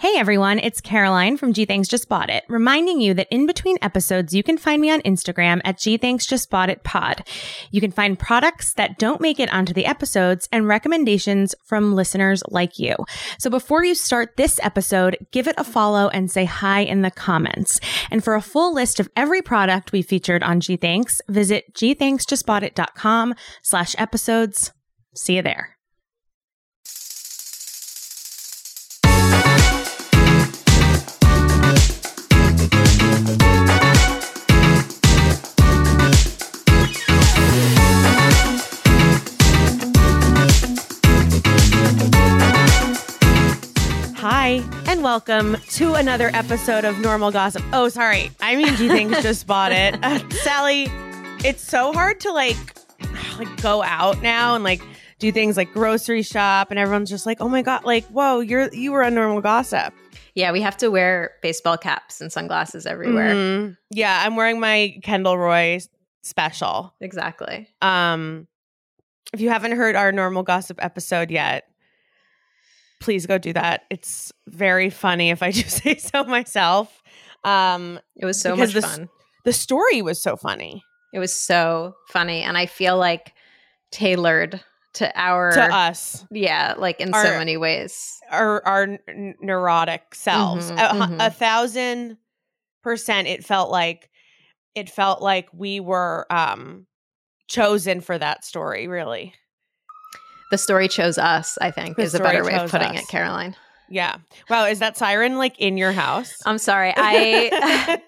Hey everyone, it's Caroline from Gee Thanks Just Bought It, reminding you that in between episodes, you can find me on Instagram at Gee Thanks Just Bought It Pod. You can find products that don't make it onto the episodes and recommendations from listeners like you. So before you start this episode, give it a follow and say hi in the comments. And for a full list of every product we featured on Gee Thanks, visit gthanksjustboughtit.com slash episodes. See you there. And welcome to another episode of Normal Gossip. Oh, sorry. I mean, G Things just bought it. Uh, Sally, it's so hard to like, like go out now and like do things like grocery shop, and everyone's just like, oh my God, like, whoa, you're, you were on Normal Gossip. Yeah, we have to wear baseball caps and sunglasses everywhere. Mhm. Yeah, I'm wearing my Kendall Roy special. Exactly. Um, if you haven't heard our Normal Gossip episode yet, please go do that. It's very funny if I do say so myself. Um, It was so much this- fun. the story was so funny It was so funny. And I feel like tailored to our to us, Yeah, like in Our- so many ways. our our neurotic selves. Mhm, a, mhm. a thousand percent, it felt like it felt like we were um chosen for that story. Really, The story chose us, I think, The is a better way of putting us. it, Caroline. yeah. Wow, is that siren like in your house? I'm sorry. I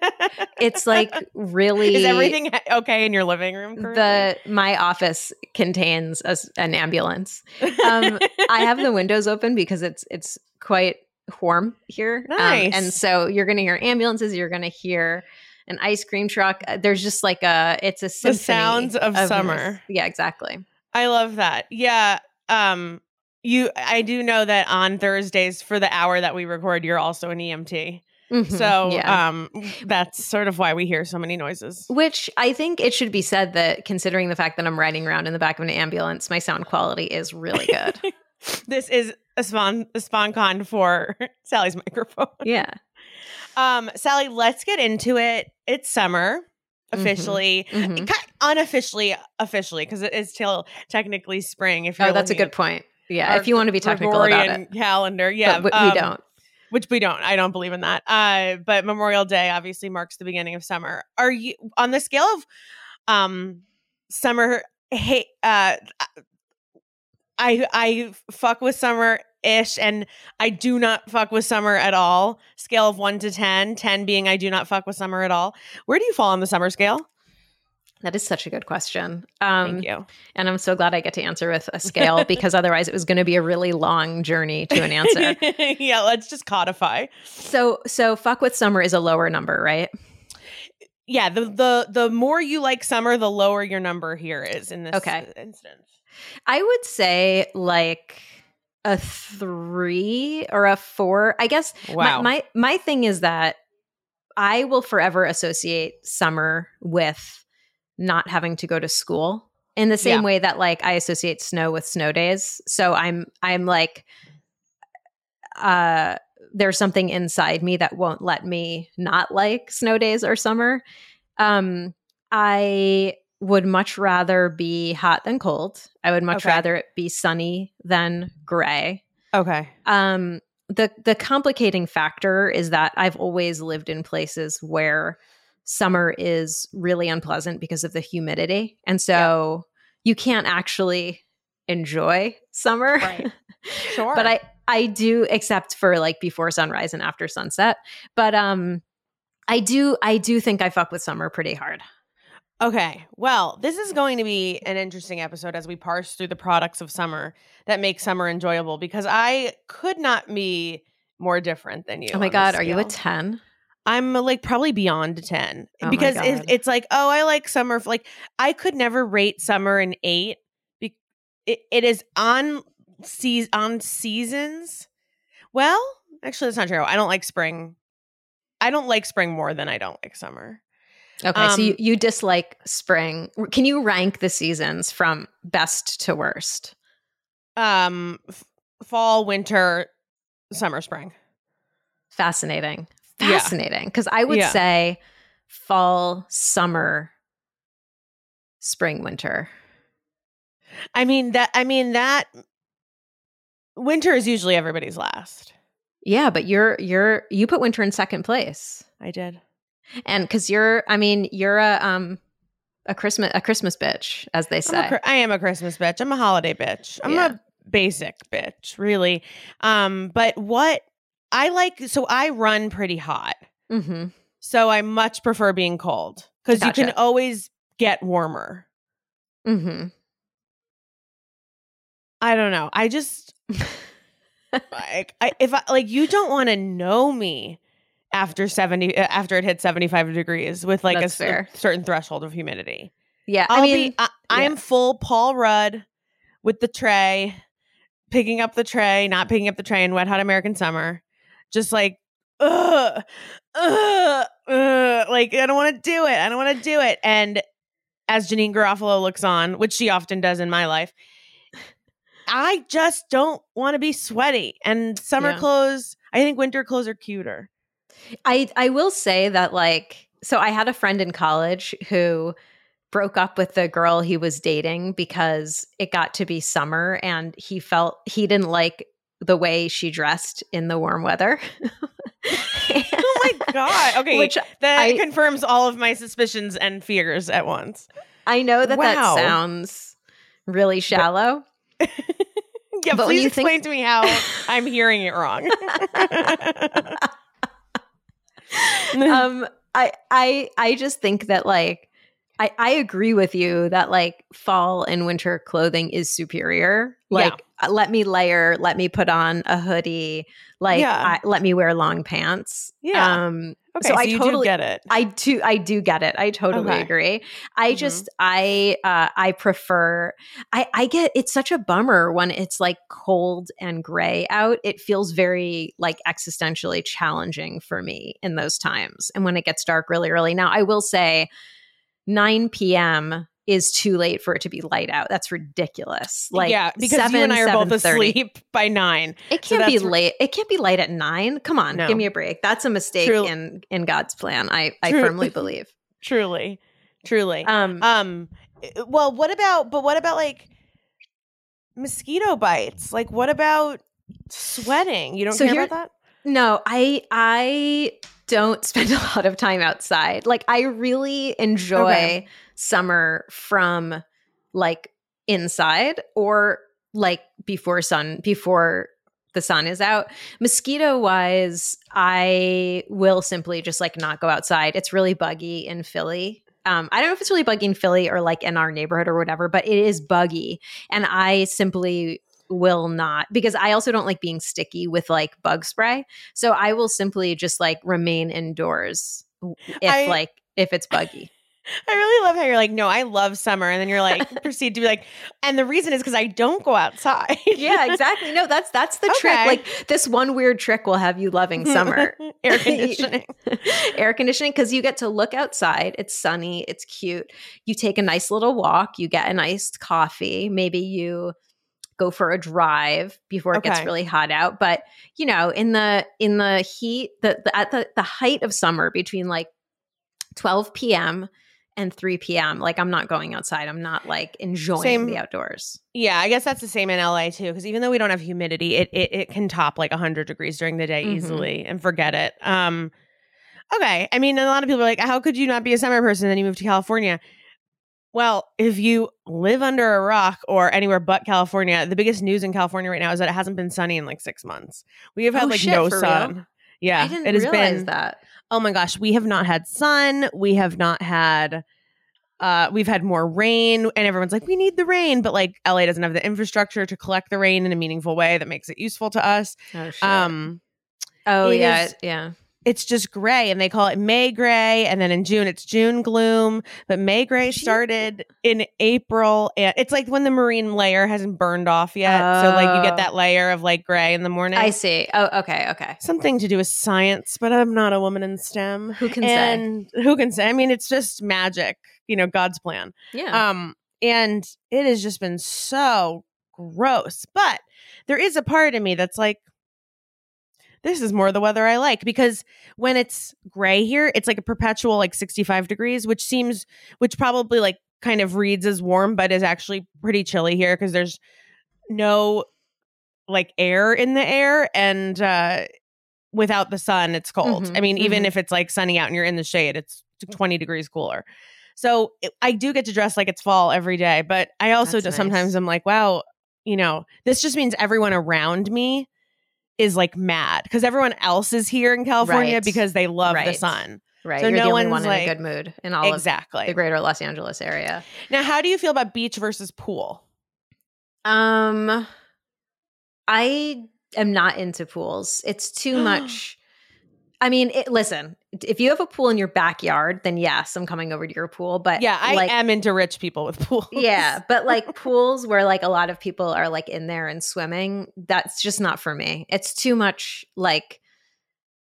it's like really Is everything okay in your living room? currently? the my office contains a an ambulance. Um, I have the windows open because it's it's quite warm here. Um, Nice. and so you're going to hear ambulances. You're going to hear an ice cream truck. Uh, There's just like a it's a symphony sounds of summer. Yeah, exactly. I love that. Yeah. Um you I do know that on Thursdays for the hour that we record you're also an EMT. Mhm. So yeah. um that's sort of why we hear so many noises. Which I think it should be said that considering the fact that I'm riding around in the back of an ambulance, my sound quality is really good. this is a spawn a spawn con for Sally's microphone. yeah. Um Sally, let's get into it. It's summer. Officially. Mhm. Ki- Unofficially officially because it is still technically spring if you're Oh, that's a good point. Yeah. If you want to be technical about Gregorian it. calendar. Yeah. but we, um, don't. which we don't i don't believe in that uh but memorial day obviously marks the beginning of summer are you on the scale of um summer hey uh i i fuck with summer ish and i do not fuck with summer at all scale of 1 to 10 10 being i do not fuck with summer at all where do you fall on the summer scale That is such a good question. Um, thank you And I'm so glad I get to answer with a scale because otherwise it was going to be a really long journey to an answer. yeah let's just codify so, so fuck with summer is a lower number, right? yeah the the the more you like summer the lower your number here is in this Okay. instance I would say like a three or a four. I guess Wow. my, my my thing is that I will forever associate summer with not having to go to school in the same Yeah. way that like I associate snow with snow days. So I'm I'm like uh there's something inside me that won't let me not like snow days or summer. Um I would much rather be hot than cold. I would much Okay. rather it be sunny than gray. okay Um, the the complicating factor is that I've always lived in places where summer is really unpleasant because of the humidity, and so you can't actually enjoy summer. Right. Sure. but I I do, except for like before sunrise and after sunset. But um, I do I do think I fuck with summer pretty hard. Okay. Well, this is going to be an interesting episode as we parse through the products of summer that make summer enjoyable because I could not be more different than you. Oh my god, are you a 10? I'm like probably beyond a 10 Oh because it, God. it's like, oh, I like summer. Like, I could never rate summer an eight. Be- it, it is on, se- on seasons. Well, actually, that's not true. I don't like spring. I don't like spring more than I don't like summer. Okay, so you, Um, you dislike spring. Can you rank the seasons from best to worst? Um, f- fall, winter, summer, spring. Fascinating. Fascinating. Because I would Yeah. say fall, summer, spring, winter. I mean that. I mean that. Winter is usually everybody's last. Yeah, but you're you're you put winter in second place. I did. And cuz you're I mean, you're a um a Christmas a Christmas bitch as they I'm say. a, I am a Christmas bitch. I'm a holiday bitch. I'm Yeah. a basic bitch, really. Um, but what I like, so I run pretty hot. mhm. So I much prefer being cold because you can always get warmer. Mm-hmm. I don't know. I just like I, if I like you don't want to know me after 70 uh, after it hits 75 degrees with like a That's cer- fair. certain threshold of humidity. Yeah, I'll I mean be I, I am full Paul Rudd with the tray, picking up the tray, not picking up the tray in wet hot American summer. Just like ugh, ugh, ugh. like I don't want to do it. I don't want to do it. And as Janeane Garofalo looks on, which she often does in my life, I just don't want to be sweaty. And summer Yeah. clothes, I think winter clothes are cuter. I I will say that like so I had a friend in college who broke up with the girl he was dating because it got to be summer and he felt he didn't like the way she dressed in the warm weather. Oh my god. Okay. Which that I- confirms all of my suspicions and fears at once. I know that Wow. that sounds really shallow. Yeah, But please you think- explain to me how I'm hearing it wrong. um I I I just think that like I, I agree with you that like fall and winter clothing is superior. Like, uh, let me layer, let me put on a hoodie, like, Yeah. I, let me wear long pants. Yeah. Um, okay, so so, I totally- do get it. I do, I do get it. I totally Okay. agree. I Mhm. just, I, uh, I prefer. I, I get. It's such a bummer when it's like cold and gray out. It feels very like existentially challenging for me in those times, and when it gets dark really early. Now, I will say, nine p.m. is too late for it to be light out. That's ridiculous. Like, yeah, because you and I are both 7:30. asleep by nine. It can't be late. It can't be light at nine. Come on, No. give me a break. That's a mistake True. in in God's plan. I I True. firmly believe. Truly, truly. Um, Um, uh, well, what about? But what about like mosquito bites? Like, what about sweating? You don't So care here- about that? no, I I don't spend a lot of time outside. Like I really enjoy Okay. Summer from like inside or like before sun before the sun is out. Mosquito wise, I will simply just like not go outside. It's really buggy in Philly. Um, I don't know if it's really buggy in Philly or like in our neighborhood or whatever, but it is buggy. And I simply will not because I also don't like being sticky with like bug spray. So I will simply just like remain indoors if I- like if it's buggy. I really love how you're like, no, I love summer, and then you're like, proceed to be like, and the reason is because I don't go outside. yeah, exactly. No, that's that's the trick. Like this one weird trick will have you loving summer. air conditioning. air conditioning because you get to look outside. It's sunny, it's cute. You take a nice little walk, you get a nice coffee, maybe you go for a drive before it gets really hot out. But you know, in the in the heat, the, the at the, the height of summer between like 12 p.m. and 3 p.m., like I'm not going outside. I'm not like enjoying Same. the outdoors. Yeah, I guess that's the same in LA too. Because even though we don't have humidity, it it, it can top like hundred degrees during the day Mhm. easily, and forget it. Um, okay, I mean, a lot of people are like, "How could you not be a summer person?" Then you move to California. Well, if you live under a rock or anywhere but California, the biggest news in California right now is that it hasn't been sunny in like six months. We have had Oh, like shit, no for real? sun. Yeah, I didn't it has realize been. that. Oh my gosh, we have not had sun. We have not had Uh, we've had more rain, and everyone's like, "We need the rain," but like LA doesn't have the infrastructure to collect the rain in a meaningful way that makes it useful to us. Oh shit. Um, oh it yeah, is- yeah. It's just gray and they call it May gray. And then in June, it's June gloom. But May gray started in April. And it's like when the marine layer hasn't burned off yet. so, like, you Oh. get that layer of like gray in the morning. I see. Oh, okay, okay. Something to do with science, but I'm not a woman in STEM. Who can say? who can say? I mean, it's just magic, you know, God's plan. Yeah. Um, and it has just been so gross. But there is a part of me that's like, this is more the weather I like because when it's gray here, it's like a perpetual like 65 degrees, which seems, which probably like kind of reads as warm, but is actually pretty chilly here because there's no like air in the air. And uh, without the sun, it's cold. Mhm, I mean, even mhm. if it's like sunny out and you're in the shade, it's 20 degrees cooler. So it- I do get to dress like it's fall every day, but I also That's just sometimes. I'm like, wow, you know, this just means everyone around me is like mad because everyone else is here in California Right. because they love the sun. right. so You're no the only one's one like- in a good mood in all of exactly. the greater Los Angeles area. now, how do you feel about beach versus pool? Um, I am not into pools. It's too much. I mean, it, listen, if you have a pool in your backyard, then yes, I'm coming over to your pool. But Yeah, I like, am into rich people with pools. yeah, but like pools where like a lot of people are like in there and swimming, that's just not for me. It's too much. Like,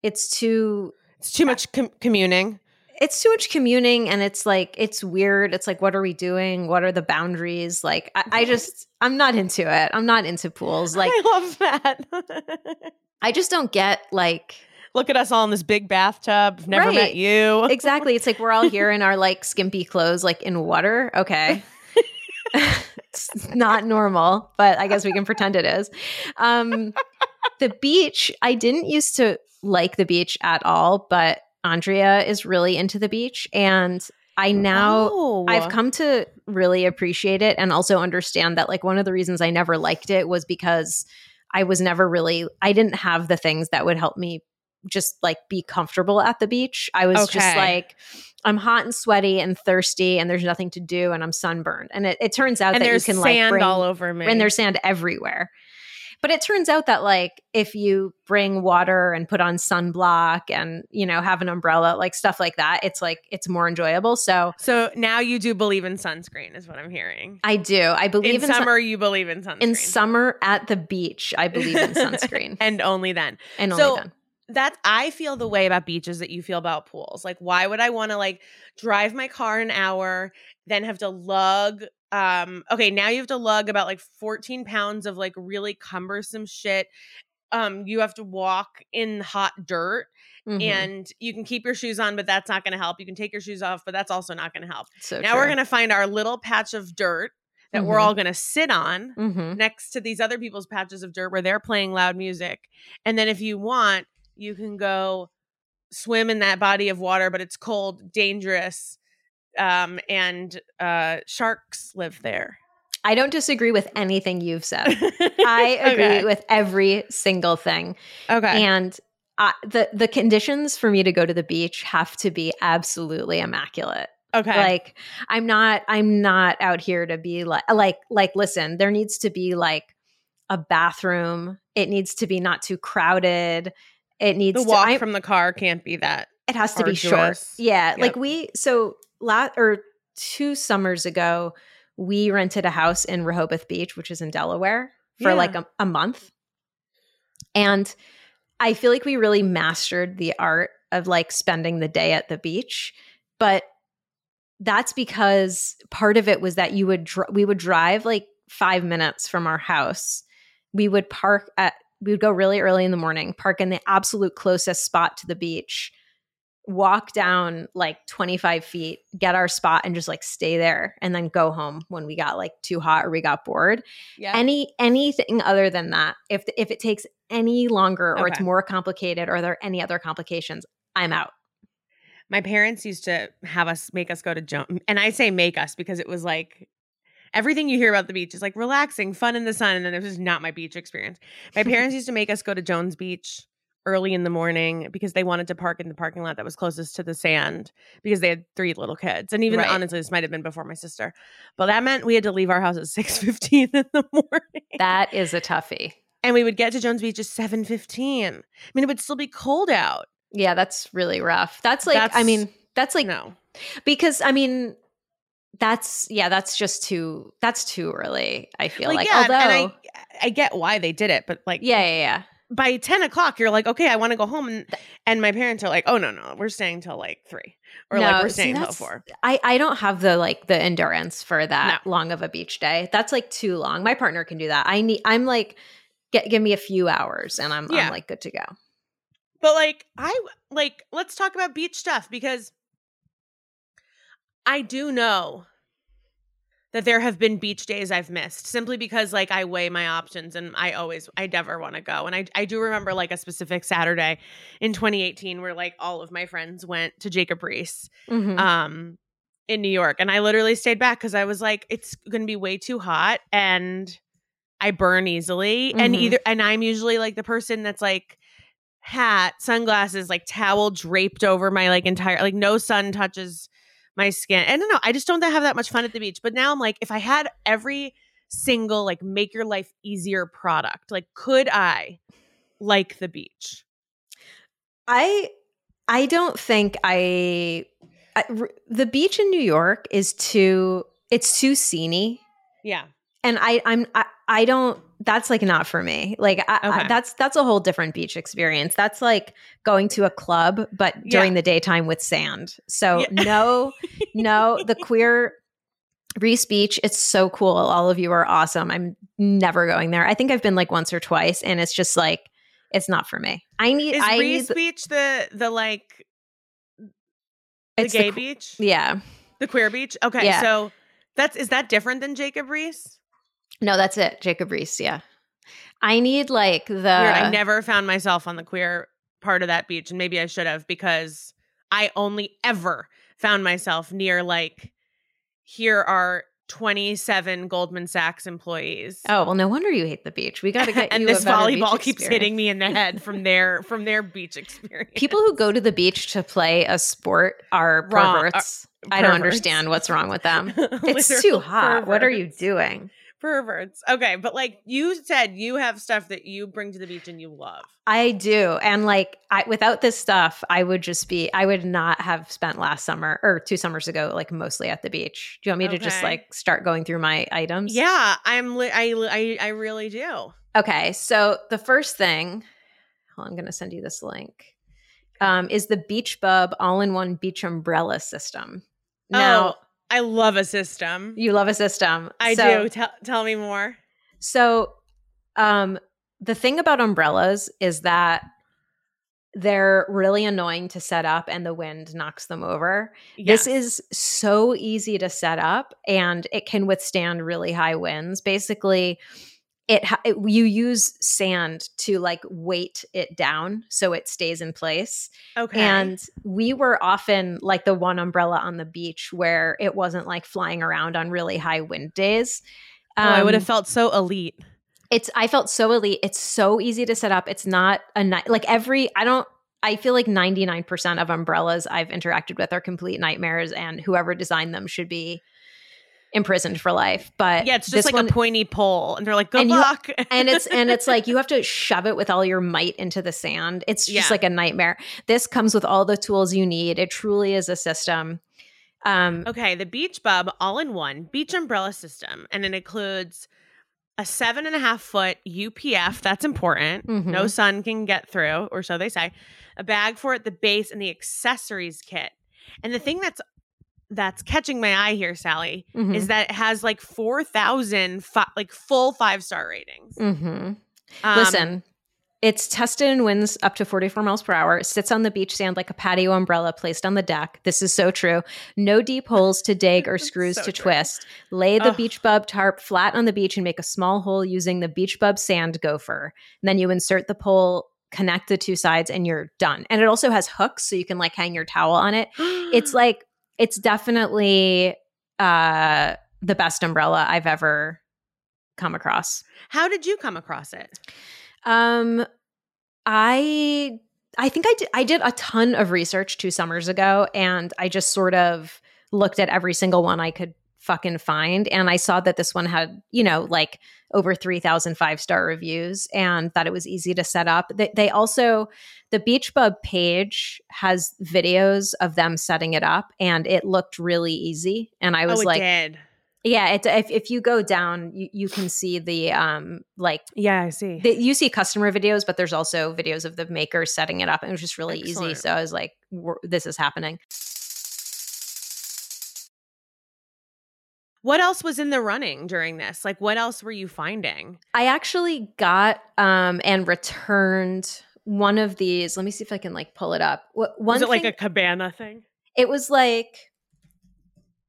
it's too it's too much com- communing. it's too much communing and it's like it's weird it's like what are we doing what are the boundaries like i, I just i'm not into it i'm not into pools like I love that. i just don't get like Look at us all in this big bathtub. I've Never met you. exactly it's like we're all here in our like skimpy clothes like in water okay it's not normal but i guess we can pretend it is um the beach i didn't used to like the beach at all but andrea is really into the beach and i now Oh. I've come to really appreciate it and also understand that like one of the reasons I never liked it was because I was never really I didn't have the things that would help me just like be comfortable at the beach. I was just like I'm hot and sweaty and thirsty and there's nothing to do and I'm sunburned. And it, it turns out and that you can sand like bring all over me. and there's sand everywhere. But it turns out that like if you bring water and put on sunblock and you know have an umbrella like stuff like that, it's like it's more enjoyable. So so now you do believe in sunscreen, is what I'm hearing. I do. I believe in in, sun- summer, you believe in sunscreen. in summer at the beach. I believe in sunscreen, and only then. and so- only then. That I feel the way about beaches that you feel about pools. Like, why would I want to like drive my car an hour, then have to lug? Um, okay, now you have to lug about like 14 pounds of like really cumbersome shit. Um, you have to walk in hot dirt Mhm. and you can keep your shoes on, but that's not going to help. You can take your shoes off, but that's also not going to help. so now we're going to find our little patch of dirt that we're Mhm. all going to sit on hmm next to these other people's patches of dirt where they're playing loud music. And then if you want, you can go swim in that body of water, but it's cold, dangerous, um, and uh, sharks live there. I don't disagree with anything you've said. I agree okay. with every single thing, Okay. and I, the the conditions for me to go to the beach have to be absolutely immaculate. okay. Like I'm not I'm not out here to be like like like listen, there needs to be like a bathroom. It needs to be not too crowded. It needs the to walk I- from the car can't be that. it has to be short. Yeah, Yep. like we so la or two summers ago we rented a house in Rehoboth Beach, which is in Delaware, for Yeah. like a, a month. And I feel like we really mastered the art of like spending the day at the beach, but that's because part of it was that you would dr- we would drive like 5 minutes from our house. We would park at we would go really early in the morning, park in the absolute closest spot to the beach, walk down like 25 feet, get our spot and just like stay there and then go home when we got like too hot or we got bored. Yeah. any anything other than that if if it takes any longer or it's more complicated or there are any other complications i'm out. My parents used to have us make us go to jump and I say make us because it was like everything you hear about the beach is like relaxing, fun in the sun, and then it was just not my beach experience. My parents used to make us go to Jones Beach early in the morning because they wanted to park in the parking lot that was closest to the sand because they had three little kids. And even Right. honestly, this might have been before my sister. But that meant we had to leave our house at 6:15 in the morning. That is a toughie. and we would get to Jones Beach at 7:15. I mean, it would still be cold out. Yeah, that's really rough. That's like I mean, that's like no. because I mean that's yeah, that's just too that's too early, I feel like. yeah, Although and I I get why they did it, but like yeah, yeah, yeah. by 10 o'clock, you're like, okay, I want to go home. And, and my parents are like, oh, no, no, we're staying till like three. Or like, we're see, staying till four. I I don't have the like the endurance for that No. long of a beach day. That's like too long. My partner can do that. I need I'm like get give me a few hours and I'm Yeah. I'm like good to go. But like, I like, let's talk about beach stuff because I do know that there have been beach days I've missed simply because like I weigh my options and I always I never want to go. And I I do remember like a specific Saturday in 2018 where like all of my friends went to Jacob Riis Mhm. um in New York and I literally stayed back cuz I was like it's going to be way too hot and I burn easily and Mhm. either and I'm usually like the person that's like hat, sunglasses, like towel draped over my like entire like no sun touches my skin. I don't know. I just don't have that much fun at the beach. But now I'm like if I had every single like make your life easier product, like could I like the beach? I I don't think I, I r- the beach in New York is too it's too sceney Yeah. and I I'm I, I don't that's like not for me. Like I, I- that's that's a whole different beach experience. That's like going to a club but Yeah. during the daytime with sand. So Yeah. no no the queer Riis Beach, it's so cool. All of you are awesome. I'm never going there. I think I've been like once or twice and it's just like it's not for me. I need Is I Riis need Beach the the like the the gay qu- beach? Yeah. The queer beach? Okay. Yeah. So that's is that different than Jacob Riis? No, that's it. Jacob Riis. Yeah. I need like the. Weird. I never found myself on the queer part of that beach, and maybe I should have because I only ever found myself near like here are 27 Goldman Sachs employees. Oh well, no wonder you hate the beach. We got to get and you this a better beach volleyball keeps experience. hitting me in the head from their from their beach experience. People who go to the beach to play a sport are Wrong. Uh, perverts. I don't understand what's wrong with them. It's too hot. What are you doing? Perverts. Okay, but like you said, you have stuff that you bring to the beach and you love. I do. And like I without this stuff, I would just be I would not have spent last summer or two summers ago like mostly at the beach. Do you want me to just like start going through my items? Yeah, I'm. Li- I, I I really do. Okay, so the first thing, on, I'm going to send you this link, um, is the Beach Bub all-in-one beach umbrella system. Now, oh, I love a system. you love a system. I So- do. Tell tell me more. So, um, the thing about umbrellas is that they're really annoying to set up, and the wind knocks them over. This is so easy to set up and it can withstand really high winds. Basically, it, it you use sand to like weight it down so it stays in place. okay. And we were often like the one umbrella on the beach where it wasn't like flying around on really high wind days. oh, I would have Um, felt so elite. it's I felt so elite. It's so easy to set up. It's not a night like every I don't I feel like 99% of umbrellas I've interacted with are complete nightmares and whoever designed them should be imprisoned for life. But Yeah, it's just like one- a pointy pole, and they're like, "Good And you- luck." and it's and it's like you have to shove it with all your might into the sand. It's just Yeah. like a nightmare. This comes with all the tools you need. It truly is a system. Um okay, the Beach Bub all in one beach umbrella system, and it includes a seven and a half foot UPF. That's important. No Mhm. sun can get through, or so they say. A bag for at the base and the accessories kit. And the thing that's that's catching my eye here, Sally, mhm. is that it has like 4,000 fi- like full five star ratings. Mm-hmm. Um, Listen, it's tested in winds up to 44 miles per hour. It sits on the beach sand like a patio umbrella placed on the deck. This is so true. No deep holes to dig or screws so to true. twist. Lay the Ugh. beach bub tarp flat on the beach and make a small hole using the beach bub sand gopher. And then you insert the pole, connect the two sides, and you're done. And it also has hooks so you can like hang your towel on it. It's like, it's definitely uh the best umbrella I've ever come across. How did you come across it? Um, I I think I did I did a ton of research two summers ago and I just sort of looked at every single one I could fucking find and I saw that this one had, you know, like over 3000 five-star reviews and that it was easy to set up. They, they also the Beachbub page has videos of them setting it up and it looked really easy and I was oh, like did. yeah, it, if if you go down, you, you can see the um like Yeah, I see. the, you see customer videos, but there's also videos of the makers setting it up, and it was just really easy. So I was like, "This is happening." What else was in the running during this? Like, what else were you finding? I actually got um and returned one of these. Let me see if I can like pull it up. What One was it like a cabana thing? it was like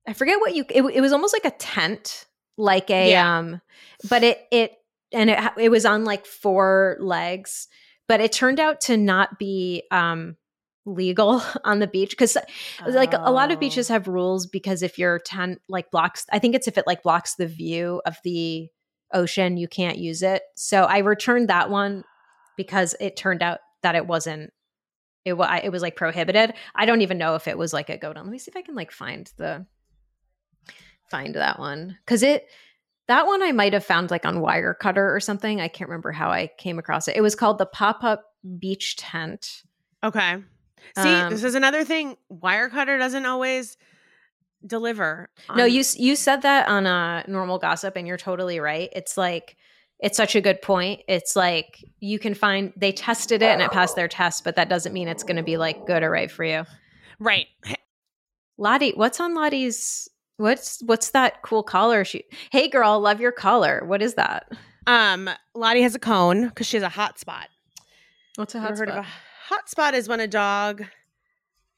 I forget what you. It, it was almost like a tent, like a Yeah. um, but it it and it it was on like four legs, but it turned out to not be um legal on the beach because like a lot of Oh. beaches have rules because if your tent like blocks i think it's if it like blocks the view of the ocean you can't use it. So i returned that one because it turned out that it wasn't it was it was like prohibited. I don't even know if it was like a go down let me see if i can like find the find that one. Because it that one i might have found like on wirecutter or something. I can't remember how i came across it. It was called the pop-up beach tent. Okay. See, Um, this is another thing. Wirecutter doesn't always deliver. No, you you said that on a normal gossip, and you're totally right. It's like it's such a good point. It's like you can find they tested it and it passed their test, but that doesn't mean it's going to be like good or right for you. right. Lottie, what's on Lottie's? What's what's that cool collar? She, hey girl, love your collar. What is that? Um, Lottie has a cone because she has a hot spot. What's a Ever heard of a hot spot? Hot spot is when a dog,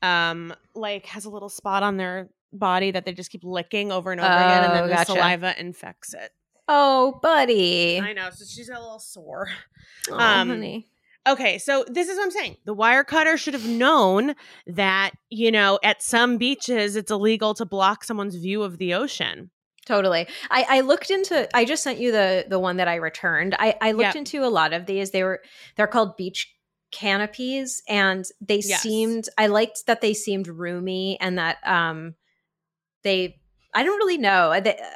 um, like has a little spot on their body that they just keep licking over and over again, and Oh, then the saliva infects it. Oh, buddy. I know, so she's a little sore. Oh, um, honey. Okay, so this is what I'm saying. The wire cutter should have known that, you know, at some beaches it's illegal to block someone's view of the ocean. Totally. I, I looked into I just sent you the the one that I returned. I, I looked Yep. into a lot of these. They were they're called beach canopies and they Yes. seemed I liked that they seemed roomy and that um they I don't really know.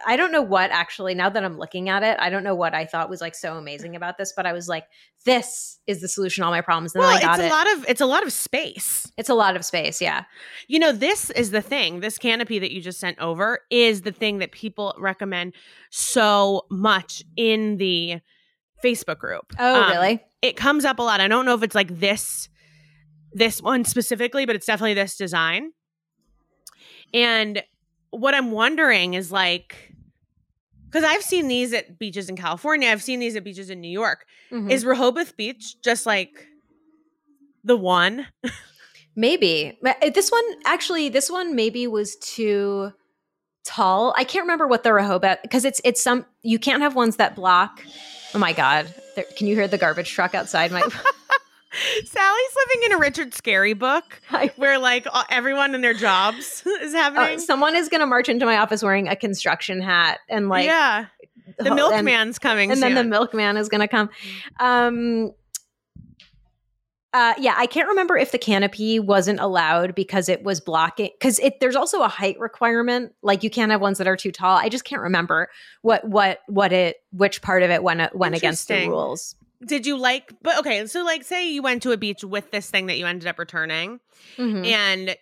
I don't know what actually now that I'm looking at it, I don't know what I thought was like so amazing about this, but I was like, this is the solution to all my problems. And well, then I it's a it. lot of it's a lot of space. it's a lot of space, yeah. You know, this is the thing. This canopy that you just sent over is the thing that people recommend so much in the Facebook group. Oh, Um, really? It comes up a lot. I don't know if it's like this this one specifically, but it's definitely this design. And what I'm wondering is like because I've seen these at beaches in California, I've seen these at beaches in New York. Mhm. Is Rehoboth Beach just like the one? Maybe. Uh, This one actually this one maybe was too tall. I can't remember what the Rehoboth because it's it's some you can't have ones that block. Oh my god. There, can you hear the garbage truck outside my Sally's living in a Richard Scarry book where like uh, everyone in their jobs is Uh, someone is going to march into my office wearing a construction hat and like yeah, the milkman's coming, and then the milkman is going to come. Um uh yeah, I can't remember if the canopy wasn't allowed because it was blocking it there's also a height requirement like you can't have ones that are too tall. I just can't remember what what what it which part of it went went against the rules. Did you like? But okay, so like, say you went to a beach with this thing that you ended up returning, Mhm. and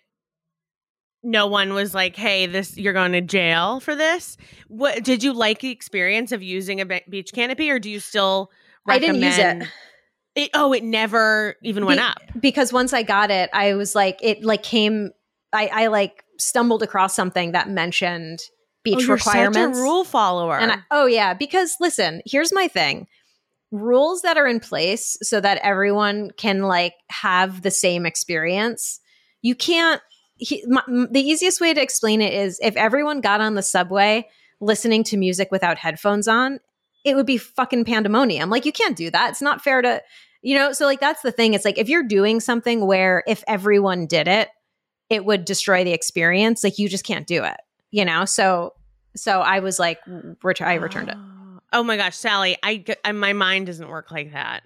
no one was like, "Hey, this you're going to jail for this." What did you like the experience of using a beach canopy, or do you still? I didn't use it. It, oh, it never even went Be- up. because once I got it, I was like, it like came. I, I like stumbled across something that mentioned oh, beach oh, you're requirements. such a rule follower. And I, oh yeah, because listen, here's my thing: rules that are in place so that everyone can like have the same experience. You can't. He, my, the easiest way to explain it is if everyone got on the subway listening to music without headphones on, it would be fucking pandemonium. Like you can't do that. It's not fair to, you know. So like that's the thing. It's like if you're doing something where if everyone did it, it would destroy the experience. Like you just can't do it. You know. So so I was like, ret- I returned it. Oh. Oh my gosh, Sally, I my mind doesn't work like that.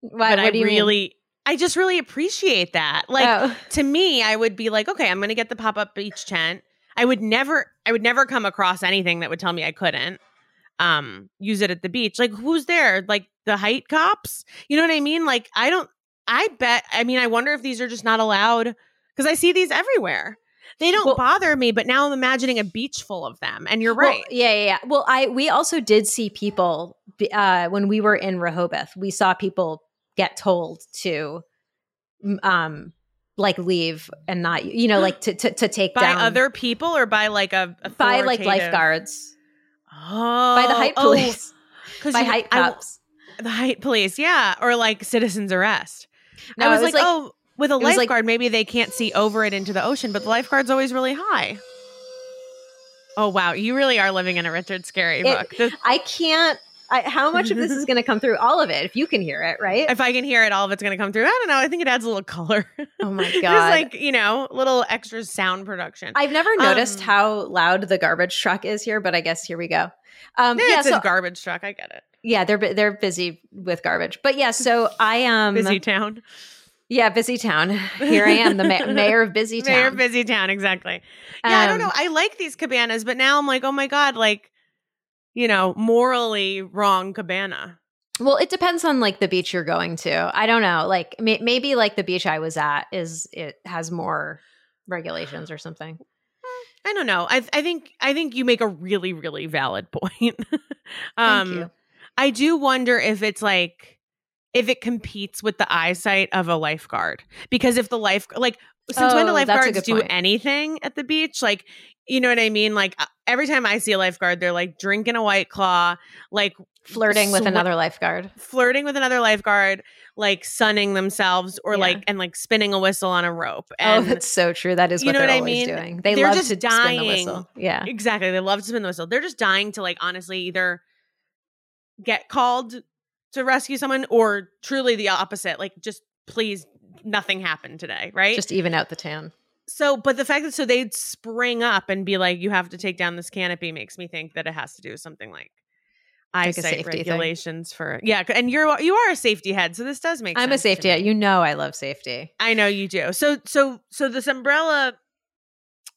Why, but what I you mean? really, I just really appreciate that. Like Oh. to me, I would be like, okay, I'm going to get the pop up beach tent. I would never, I would never come across anything that would tell me I couldn't um use it at the beach. Like who's there? Like the height cops? You know what I mean? Like I don't. I bet. I mean, I wonder if these are just not allowed because I see these everywhere. They don't Well- bother me, but now I'm imagining a beach full of them. And you're Well, right. yeah, yeah, yeah. Well, I we also did see people uh, when we were in Rehoboth. We saw people get told to, um, like leave and not, you know, like to to, to take by down other people or by like a by like lifeguards, Oh, by the height oh, police, 'cause by height I- cops. The height police, yeah, or like citizens arrest. No, I was, it was like, like- oh, with a was like- lifeguard, maybe they can't see over it into the ocean, but the lifeguard's always really high. Oh wow, you really are living in a Richard Scarry It- book. This- I can't. I, how much of this is going to come through? All of it, if you can hear it, right? if I can hear it, all of it's going to come through. I don't know. I think it adds a little color. Oh my Just god! like you know, little extra sound production. I've never noticed Um, how loud the garbage truck is here, but I guess here we go. Um, yeah, it's a garbage truck. I get it. yeah, they're they're busy with garbage, but yeah. So I um Busy town. yeah, busy town. Here I am, the ma- mayor of busy town. Mayor of busy town. Exactly. Yeah, I don't Um, know. I like these cabanas, but now I'm like, oh my god, like, you know, morally wrong cabana. Well, it depends on like the beach you're going to. I don't know. Like may- maybe like the beach I was at is it has more regulations or something. I don't know. I I think I think you make a really really valid point. um, Thank you. I do wonder if it's like if it competes with the eyesight of a lifeguard because if the life like since when do Oh, lifeguards do anything at the beach like you know what I mean like uh, every time I see a lifeguard they're like drinking a white claw like Flirting with another lifeguard. flirting with another lifeguard like sunning themselves or Yeah. like and like spinning a whistle on a rope oh, that's so true. That is you what know they're what I always mean? doing. They They're love just to spin the dying. whistle. Yeah. Exactly. They love to spin the whistle. They're just dying to like honestly either get called to rescue someone or truly the opposite. Like just please nothing happened today, right? Just even out the tan. so but the fact that so they'd spring up and be like, you have to take down this canopy makes me think that it has to do with something like Like eyesight thing. regulations for yeah, and you're you are a safety head, so this does make I'm a safety. head. You know I love safety. I know you do. So so so this umbrella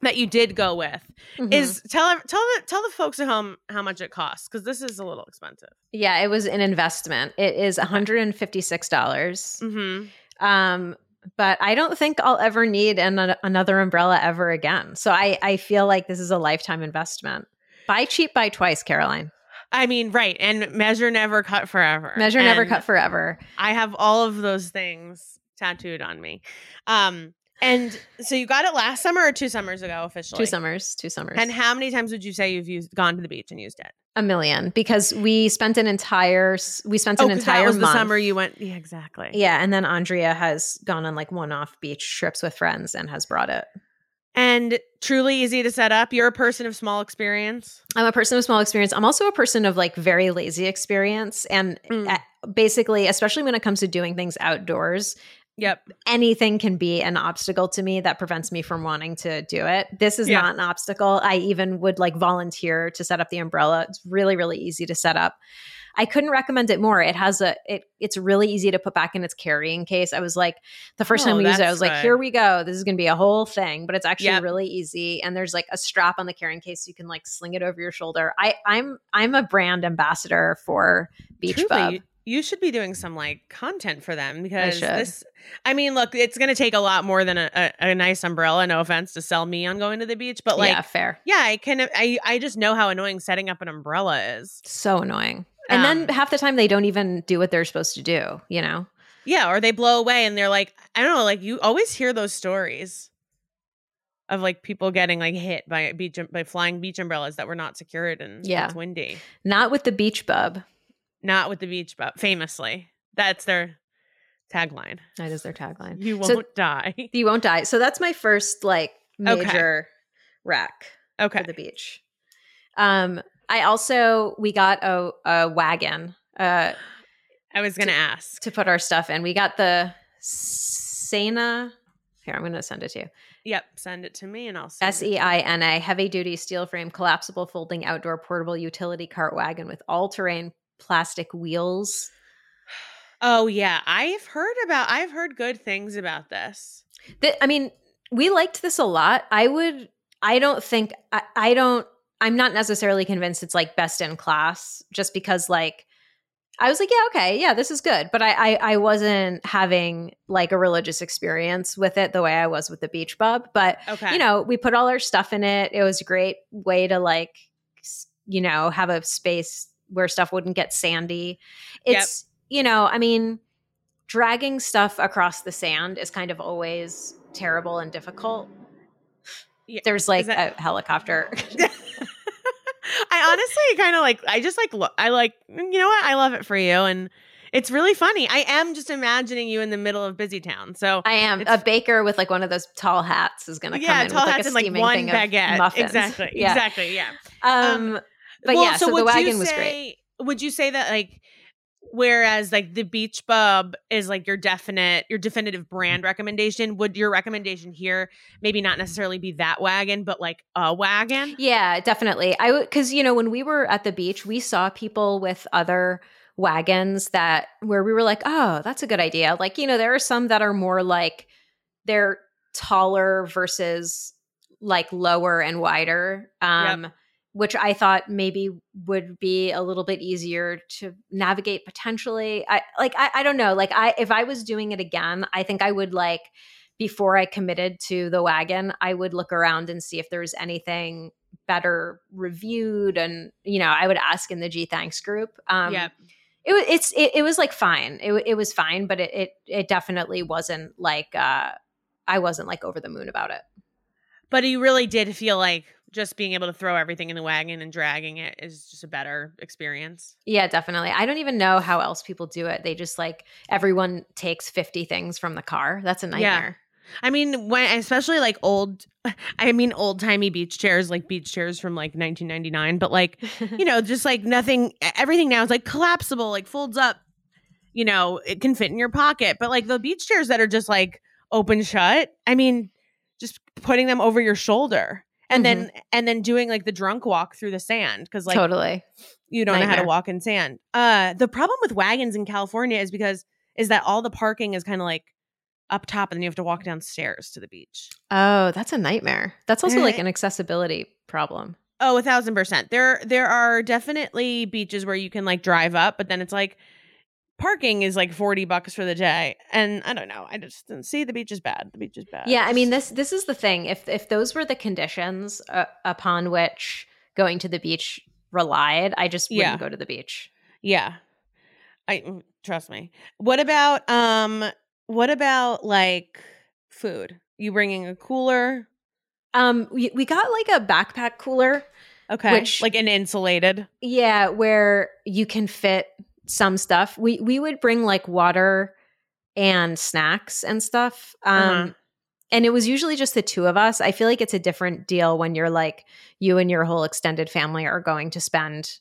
that you did go with Mhm. is tell tell the tell the folks at home how much it costs because this is a little expensive. yeah, it was an investment. It is $156. Mm-hmm. Um, but I don't think I'll ever need an, another umbrella ever again. So I, I feel like this is a lifetime investment. Buy cheap, buy twice, Caroline. I mean, right, and measure never, cut forever. Measure never, And cut forever. I have all of those things tattooed on me. Um, and so you got it last summer or two summers ago officially. Two summers, two summers. And how many times would you say you've used gone to the beach and used it? a million because we spent an entire we spent Oh, an entire that was month. the summer you went. Yeah, exactly. Yeah, and then Andrea has gone on like one-off beach trips with friends and has brought it. And truly easy to set up. You're a person of small experience. I'm a person of small experience. I'm also a person of like very lazy experience and Mm. uh, basically especially when it comes to doing things outdoors, Yep. anything can be an obstacle to me that prevents me from wanting to do it. This is Yeah. not an obstacle. I even would like volunteer to set up the umbrella. It's really really easy to set up. I couldn't recommend it more. It has a it it's really easy to put back in its carrying case. I was like the first Oh, time we used it, I was like, here we go. This is going to be a whole thing, but it's actually Yep. really easy and there's like a strap on the carrying case so you can like sling it over your shoulder. I I'm I'm a brand ambassador for Beach Truly, Bub. You- should be doing some like content for them because should. this. I mean, look, it's going to take a lot more than a, a, a nice umbrella. No offense to sell me on going to the beach, but like, yeah, fair. yeah. I can. I I just know how annoying setting up an umbrella is. So annoying. And Um, then half the time they don't even do what they're supposed to do, you know? Yeah, or they blow away and they're like, I don't know, like you always hear those stories of like people getting like hit by beach by flying beach umbrellas that were not secured and Yeah. it's windy. Not with the beach bub. Not with the beach, but famously, that's their tagline. That is their tagline. You won't die. You won't die. So that's my first like Okay. major wreck Okay. for the beach. Um, I also we got a, a wagon uh I was gonna ask. to put our stuff in. We got the Seina. Here, I'm gonna send it to you. Yep, send it to me and I'll send S E to I N A heavy duty steel frame collapsible folding outdoor portable utility cart wagon with all terrain plastic wheels. Oh yeah, I've heard about. I've heard good things about this. The, I mean, we liked this a lot. I would. I don't think. I, I don't. I'm not necessarily convinced it's like best in class, just because like I was like, yeah, okay, yeah, this is good. But I, I, I wasn't having like a religious experience with it the way I was with the beach bub. But Okay. you know, we put all our stuff in it. It was a great way to like, you know, have a space where stuff wouldn't get sandy. Yep. It's, you know, I mean, dragging stuff across the sand is kind of always terrible and difficult. Yeah, There's like that- a helicopter. I honestly kind of like. I just like. Lo- I like. You know what? I love it for you, and it's really funny. I am just imagining you in the middle of Busytown. So I am a baker with like one of those tall hats is going to come yeah, in tall with like hats a and like one thing of baguette. muffins. Exactly. Yeah. Exactly. Yeah. Um, but Well, yeah, so, the would you wagon was great. say- Would you say that like whereas like the beach bub is like your definite your definitive brand recommendation, would your recommendation here maybe not necessarily be that wagon, but like a wagon? Yeah, definitely. I would because you know when we were at the beach, we saw people with other wagons that where we were like, oh, that's a good idea. Like you know, there are some that are more like they're taller versus like lower and wider. Um, Which I thought maybe would be a little bit easier to navigate potentially. I like I, I don't know. Like I if I was doing it again, I think I would like before I committed to the wagon, I would look around and see if there was anything better reviewed, and you know, I would ask in the Gee Thanks group. Um, yeah. it was it's it, it was like fine. It it was fine, but it it it definitely wasn't like uh, I wasn't like over the moon about it. But you really did feel like just being able to throw everything in the wagon and dragging it is just a better experience. Yeah, definitely. I don't even know how else people do it. They just like everyone takes fifty things from the car. That's a nightmare. I mean, when especially like old, I mean, old timey beach chairs, like beach chairs from like 1999, but like, you know, just like nothing, everything now is like collapsible, like folds up, you know, it can fit in your pocket. But like the beach chairs that are just like open shut, I mean, just putting them over your shoulder. And then and then doing like the drunk walk through the sand because like totally. you don't know how to walk in sand. Uh the problem with wagons in California is because is that all the parking is kind of like up top and then you have to walk downstairs to the beach. Oh, that's a nightmare. That's also like an accessibility problem. Oh, a thousand percent. There there are definitely beaches where you can like drive up, but then it's like parking is like 40 bucks for the day. And I don't know. I just didn't see the beach is bad. The beach is bad. Yeah, I mean this this is the thing. If if those were the conditions uh, upon which going to the beach relied, I just wouldn't Yeah. go to the beach. Yeah. I mm, trust me. What about um what about like food? You bringing a cooler? Um, we we got like a backpack cooler. Okay. Which- like an insulated. Yeah, where you can fit some stuff. We we would bring like water and snacks and stuff. Um Uh-huh. and it was usually just the two of us. I feel like it's a different deal when you're like you and your whole extended family are going to spend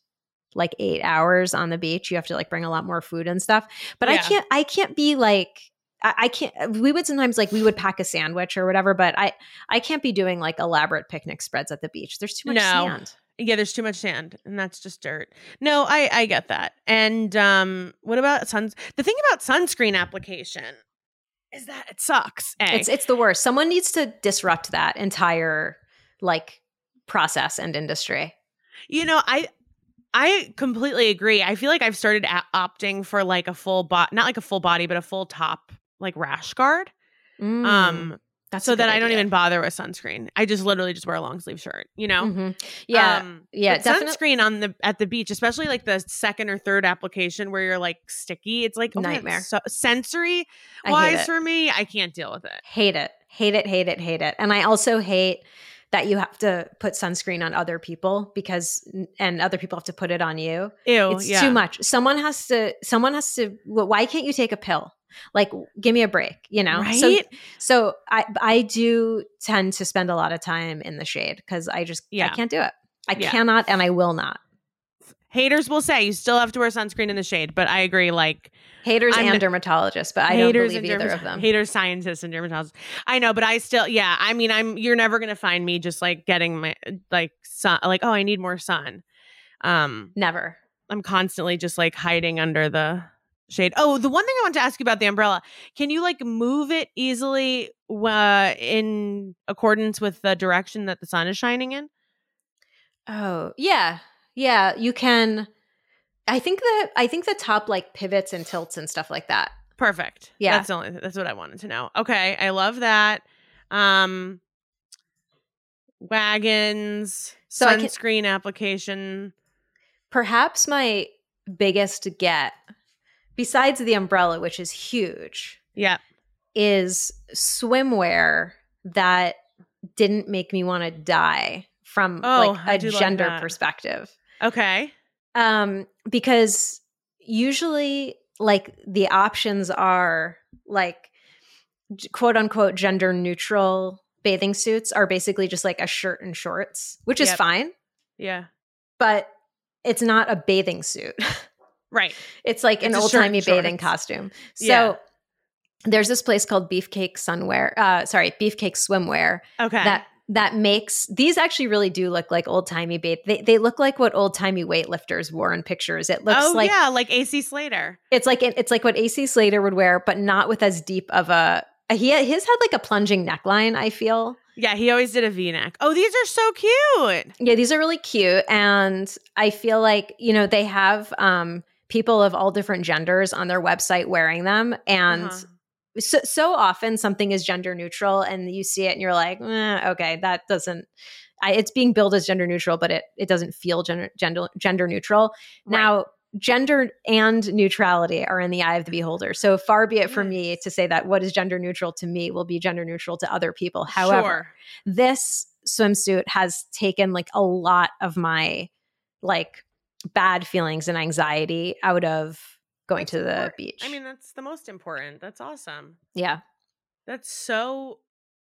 like 8 hours on the beach. You have to like bring a lot more food and stuff. But I can't I can't be like I, I can't we would sometimes like we would pack a sandwich or whatever, but I I can't be doing like elaborate picnic spreads at the beach. There's too much No. sand. Yeah, there's too much sand and that's just dirt. No, I I get that. And um what about suns the thing about sunscreen application is that it sucks. A. It's it's the worst. Someone needs to disrupt that entire like process and industry. you know, I I completely agree. I feel like I've started a- opting for like a full bot not like a full body but a full top like rash guard. Mm, Um that's so that I don't idea. even bother with sunscreen. I just literally just wear a long sleeve shirt, you know? Mhm. Yeah, Um, yeah, definitely. sunscreen on the at the beach, especially like the second or third application where you're like sticky. It's like oh Nightmare. So, sensory wise for me, I can't deal with it. Hate it. Hate it. Hate it. Hate it. And I also hate that you have to put sunscreen on other people because and other people have to put it on you. Ew, it's yeah. too much. Someone has to. Someone has to. Why can't you take a pill? Like, give me a break. You know. Right? So, so I I do tend to spend a lot of time in the shade because I just Yeah. I can't do it. I Yeah. cannot and I will not. Haters will say you still have to wear sunscreen in the shade, but I agree. Like Haters I'm- and dermatologists, but I don't believe either dermat- of them. Haters, scientists, and dermatologists. I know, but I still, yeah. I mean, I'm. You're never gonna find me just like getting my like sun. Like, oh, I need more sun. Um, Never. I'm constantly just like hiding under the shade. Oh, the one thing I want to ask you about the umbrella. Can you like move it easily uh, in accordance with the direction that the sun is shining in? Oh, yeah. Yeah, you can I think that I think the top like pivots and tilts and stuff like that. Perfect. Yeah. That's the only that's what I wanted to know. Okay, I love that. Um wagons, So I can- sunscreen application. Perhaps my biggest get besides the umbrella, which is huge, Yeah. is swimwear that didn't make me want to die from Oh, like a like gender perspective. Okay. Um, because usually like the options are like quote unquote gender neutral bathing suits are basically just like a shirt and shorts, which is Yep. fine, Yeah. but it's not a bathing suit. Right. it's like an It's a old timey bathing costume. So Yeah. there's this place called Beefcake Sunwear. Uh, sorry, Beefcake Swimwear Okay. that that makes these actually really do look like old timey bath. They they look like what old timey weightlifters wore in pictures. It looks oh like yeah, like AC Slater. it's like it's like what AC Slater would wear, but not with as deep of a. He his had like a plunging neckline. I feel. Yeah, he always did a V-neck. Oh, these are so cute. Yeah, these are really cute, and I feel like you know they have um people of all different genders on their website wearing them, and Uh-huh. So, so often something is gender neutral and you see it and you're like eh, okay that doesn't I, it's being billed as gender neutral but it it doesn't feel gender gender, gender neutral Right. now gender and neutrality are in the eye of the beholder so far be it from me to say that what is gender neutral to me will be gender neutral to other people however Sure. this swimsuit has taken like a lot of my like bad feelings and anxiety out of going That's to the important. beach I mean, that's the most important. That's awesome. yeah That's so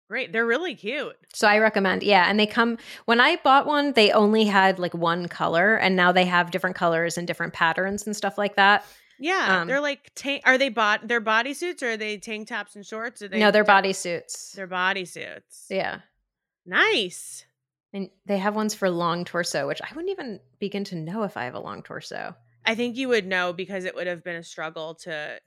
great. They're really cute. So I recommend, yeah. And they come when I bought one, they only had like one color, and now they have different colors and different patterns and stuff like that. Yeah, Um, they're like ta- are they bot they're bodysuits or are they tank tops and shorts? Or they no, they're bodysuits. They're bodysuits. Yeah. Nice. And they have ones for long torso, which I wouldn't even begin to know if I have a long torso. I think you would know because it would have been a struggle to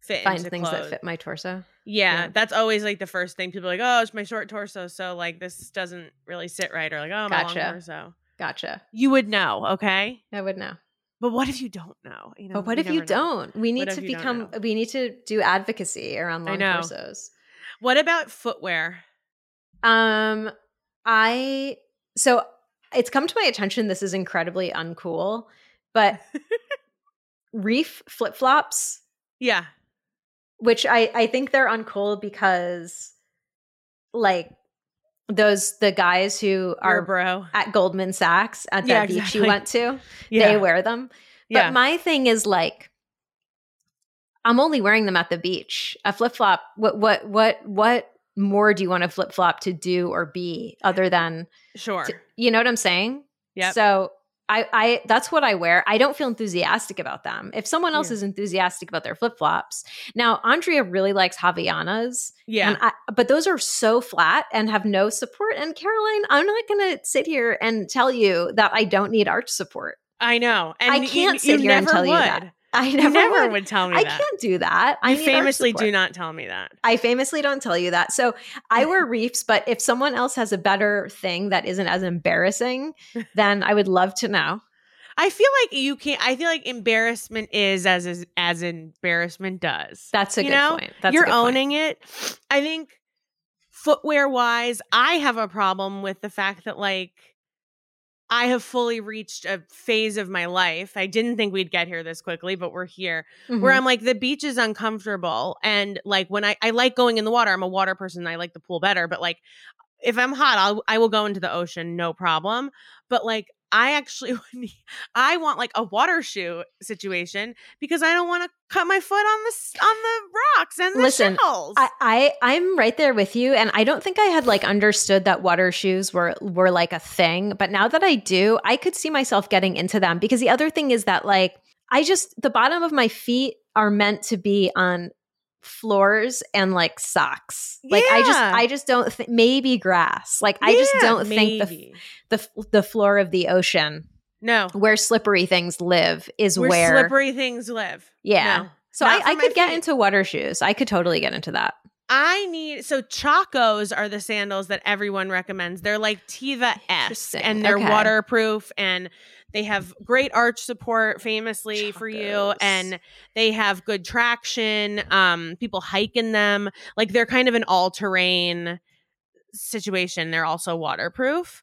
fit Find things clothes. that fit my torso. Yeah, Yeah. that's always like the first thing people are like, oh, it's my short torso, so like this doesn't really sit right, or like, oh, my Gotcha. long torso. Gotcha. You would know, okay? I would know. But what if you don't know? You know, But what if you know. don't? We need What to you become we need to do advocacy around long torsos. What about footwear? Um I so it's come to my attention this is incredibly uncool, but reef flip-flops Yeah, which I I think they're uncool because like those the guys who are are bro. at Goldman Sachs at that Yeah, beach exactly. you went to, Yeah, they wear them. But yeah. my thing is like I'm only wearing them at the beach. A flip-flop what what what what more do you want a flip-flop to do or be other than sure. to- you know what I'm saying? Yeah. So I, I that's what I wear. I don't feel enthusiastic about them. If someone else Yeah. is enthusiastic about their flip flops, now Andrea really likes Havaianas, yeah, and I, but those are so flat and have no support. And Caroline, I'm not going to sit here and tell you that I don't need arch support. I know. And I can't you, sit here and never tell you would. that. I never, never would. would tell me I that. can't do that. I famously do not tell me that. I famously don't tell you that. So I wear reefs, but if someone else has a better thing that isn't as embarrassing, then I would love to know. I feel like you can't. I feel like embarrassment is as as, as embarrassment does. That's a You good know, point. That's You're good point. owning it. I think footwear wise, I have a problem with the fact that like I have fully reached a phase of my life. I didn't think we'd get here this quickly, but we're here. Where Mhm. I'm like the beach is uncomfortable and like when I I like going in the water. I'm a water person. I like the pool better, but like if I'm hot, I'll I will go into the ocean, no problem. But like I actually would need- I want like a water shoe situation because I don't want to cut my foot on the on the rocks and the Listen, shells. I, I I'm right there with you, and I don't think I had like understood that water shoes were were like a thing. But now that I do, I could see myself getting into them because the other thing is that like I just the bottom of my feet are meant to be on floors and like socks. Like I just I just don't think maybe grass. Like I just don't think the maybe. The the floor of the ocean No. where slippery things live is Where, where, slippery things live. yeah. No. So Not I, I could get feet. into water shoes. I could totally get into that. I need so Chacos are the sandals that everyone recommends. They're like Teva esque and they're Okay. waterproof and they have great arch support famously for you and they have good traction. Um people hike in them. Like they're kind of an all-terrain situation. They're also waterproof.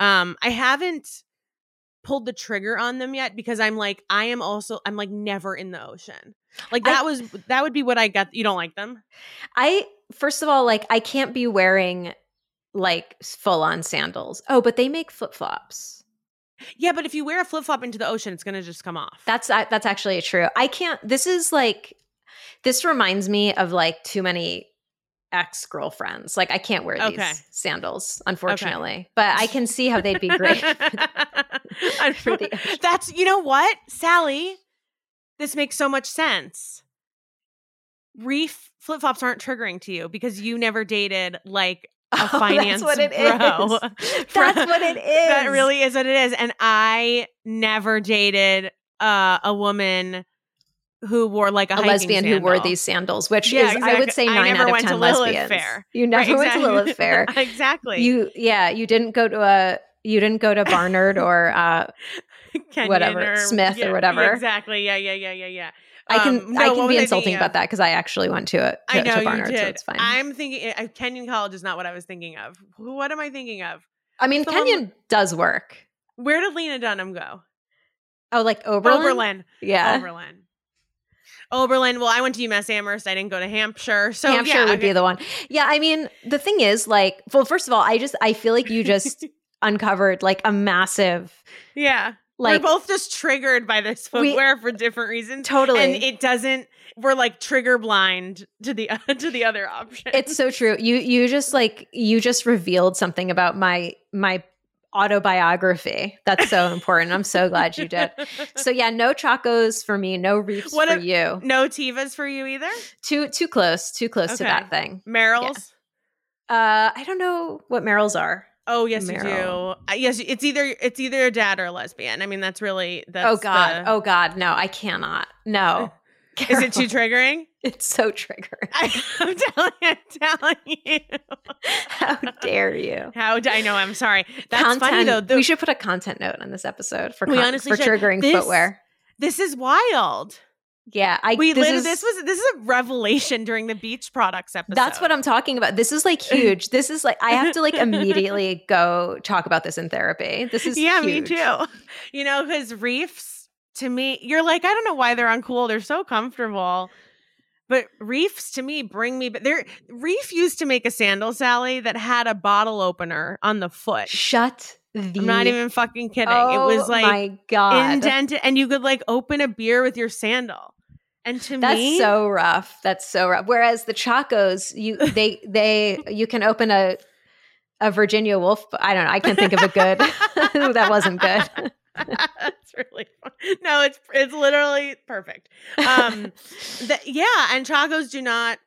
Um I haven't pulled the trigger on them yet because I'm like I am also I'm like never in the ocean. Like I- that was that would be what I got. You don't like them? I first of all, like I can't be wearing like full on sandals. Oh, but they make flip flops. Yeah, but if you wear a flip flop into the ocean, it's gonna just come off. That's that's actually true. I can't. This is like this reminds me of like too many ex girlfriends. Like I can't wear these Okay. sandals, unfortunately. But I can see how they'd be great. for the. That's you know what, Sally. This makes so much sense. Reef flip flops aren't triggering to you because you never dated like a Oh, finance that's what it bro. is. That's what it is. That really is what it is. And I never dated uh, a woman who wore like a, a lesbian who wore these sandals, which Yeah, is I would exactly. say I nine never out of went ten lesbians. Fair. You never Right, went to Lilith Fair. exactly. You yeah, you didn't go to a you didn't go to Barnard or uh Kenyon whatever, Smith or yeah, whatever. Exactly. Yeah. Yeah. Yeah. Yeah. Yeah. I can Um, no, I can be insulting about that because I actually went to it to, I know to you Barnard, did. so it's fine. I'm thinking uh, Kenyon College is not what I was thinking of. What am I thinking of? I mean, Kenyon does work. Where did Lena Dunham go? Oh, like Oberlin. Oberlin. Yeah, Oberlin. Oberlin. Well, I went to UMass Amherst. I didn't go to Hampshire. So Hampshire yeah, would be the one. Yeah, I mean, the thing is, like, well, first of all, I just I feel like you just uncovered like a massive yeah. like we're both just triggered by this We- footwear for different reasons. totally. And it doesn't. We're like trigger blind to the to the other option. it's so true. You you just like you just revealed something about my my autobiography. That's so important. I'm so glad you did. So yeah, no chacos for me, no reefs What for if- you. no Tevas for you either. Too too close, too close to that thing. Merrell's. Uh, I don't know what Merrells are. Oh yes, you do. Uh, yes, it's either it's either a dad or a lesbian. I mean, that's really that's oh God, the- oh God, no, I cannot. No, is it too triggering? It's so triggering. I, I'm telling, I'm telling you. How dare you? How d- I know? I'm sorry. That's funny though. The- we should put a content note on this episode for We con- honestly for should. triggering This- footwear. this is wild. Yeah, I We this is- this was this is a revelation during the beach products episode. That's what I'm talking about. This is like huge. This is like I have to like immediately go talk about this in therapy. This is yeah, huge. me too. You know, because reefs to me, you're like, I don't know why they're uncool. They're so comfortable. But reefs to me bring me. But they're reef used to make a sandal, Sally, that had a bottle opener on the foot. Shut the. I'm not even fucking kidding. Oh, it was oh like my god. indented, and you could like open a beer with your sandal. And to That's me, that's so rough. That's so rough. Whereas the Chacos, you they they you can open a a Virginia Woolf. I don't know. I can't think of a good. that wasn't good. That's really fun. No, it's it's literally perfect. Um the, yeah, and chacos do not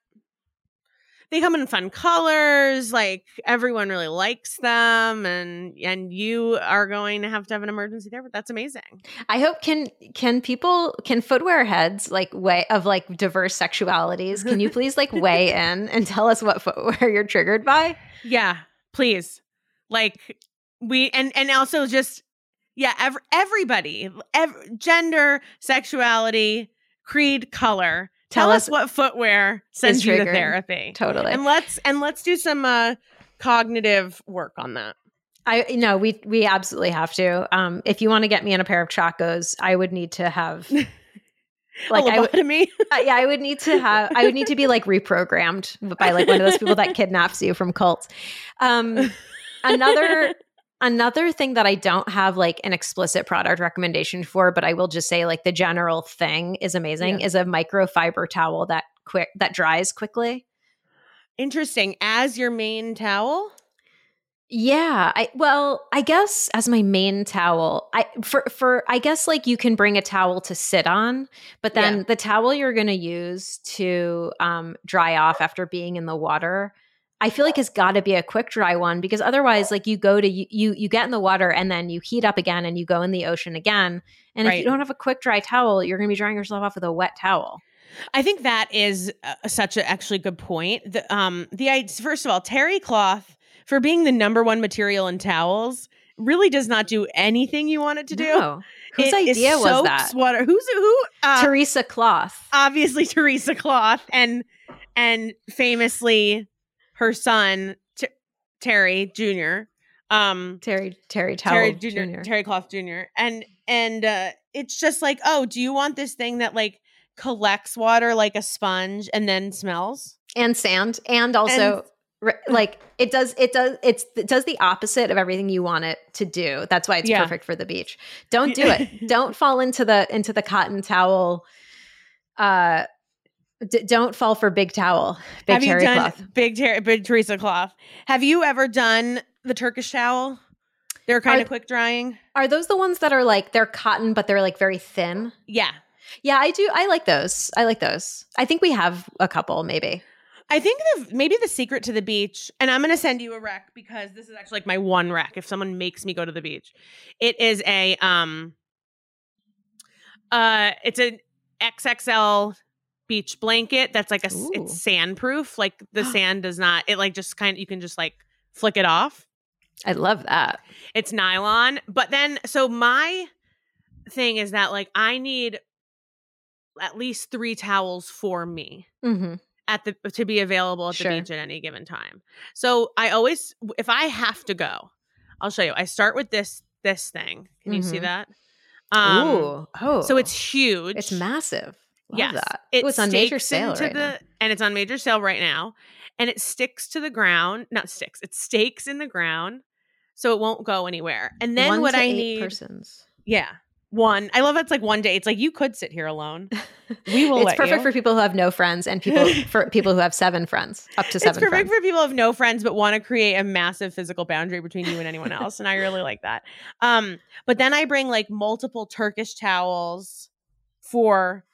they come in fun colors, like everyone really likes them and and you are going to have to have an emergency there, but that's amazing. I hope can can people can footwear heads like way of like diverse sexualities. Can you please like weigh in and tell us what footwear you're triggered by? Yeah, please. Like we and and also just yeah, ev- everybody, ev- gender, sexuality, creed, color. Tell, Tell us us what footwear sends you to therapy. Totally. And let's and let's do some uh cognitive work on that. I no, we we absolutely have to. Um, if you want to get me in a pair of chacos, I would need to have Like I would, lobotomy. uh, yeah, I would need to have. I would need to be like reprogrammed by like one of those people that kidnaps you from cults. Um, another another thing that I don't have like an explicit product recommendation for, but I will just say like the general thing is amazing Yeah. is a microfiber towel that quick that dries quickly. Interesting. As your main towel? Yeah, I well, I guess as my main towel, I for for I guess like you can bring a towel to sit on, but then Yeah. the towel you're going to use to um dry off after being in the water, I feel like it's got to be a quick dry one because otherwise like you go to you you, you get in the water and then you heat up again and you go in the ocean again. And if you don't have a quick dry towel, you're going to be drying yourself off with a wet towel. I think that is uh, such a actually good point. The um the first of all, terry cloth for being the number one material in towels really does not do anything you want it to do. No. Whose It idea was that? Water. Who's who? Uh, Teresa Cloth. obviously Teresa Cloth and and famously her son T- Terry Jr. Um Terry Terry Towel Terry Jr. Jr. Terry Cloth Jr. And and uh it's just like, oh, do you want this thing that like collects water like a sponge and then smells? and sand and also r- like it does it does it's it does the opposite of everything you want it to do that's why it's Yeah. perfect for the beach don't do it don't fall into the into the cotton towel uh d- don't fall for big towel big Have terry cloth big ter- big Teresa Cloth? Have you ever done the Turkish towel? They're kind Are- of quick drying. are those the ones that are like they're cotton but they're like very thin Yeah. yeah i do i like those i like those i think we have a couple maybe I think the maybe the secret to the beach, and I'm going to send you a rec because this is actually like my one rec. If someone makes me go to the beach, it is a um, uh, it's an XXL beach blanket that's like a Ooh. it's sandproof. Like the sand does not. It like just kind of you can just like flick it off. i love that It's nylon, but then so my thing is that like I need at least three towels for me hmm at the to be available at Sure. the beach at any given time. So I always if I have to go, I'll show you. I start with this this thing. Can you see Mhm. that? Um Ooh. oh so it's huge. it's massive love yes. that It oh, it's on major sale right the now. and it's on major sale right now. And it sticks to the ground. Not sticks, it stakes in the ground. So it won't go anywhere. And then One what I need persons Yeah. One. I love that. it's like one day. It's like you could sit here alone. We will it's perfect you. for people who have no friends and people for people who have seven friends up to seven. it's perfect friends. for people who have no friends but want to create a massive physical boundary between you and anyone else and i really like that um but then i bring like multiple turkish towels for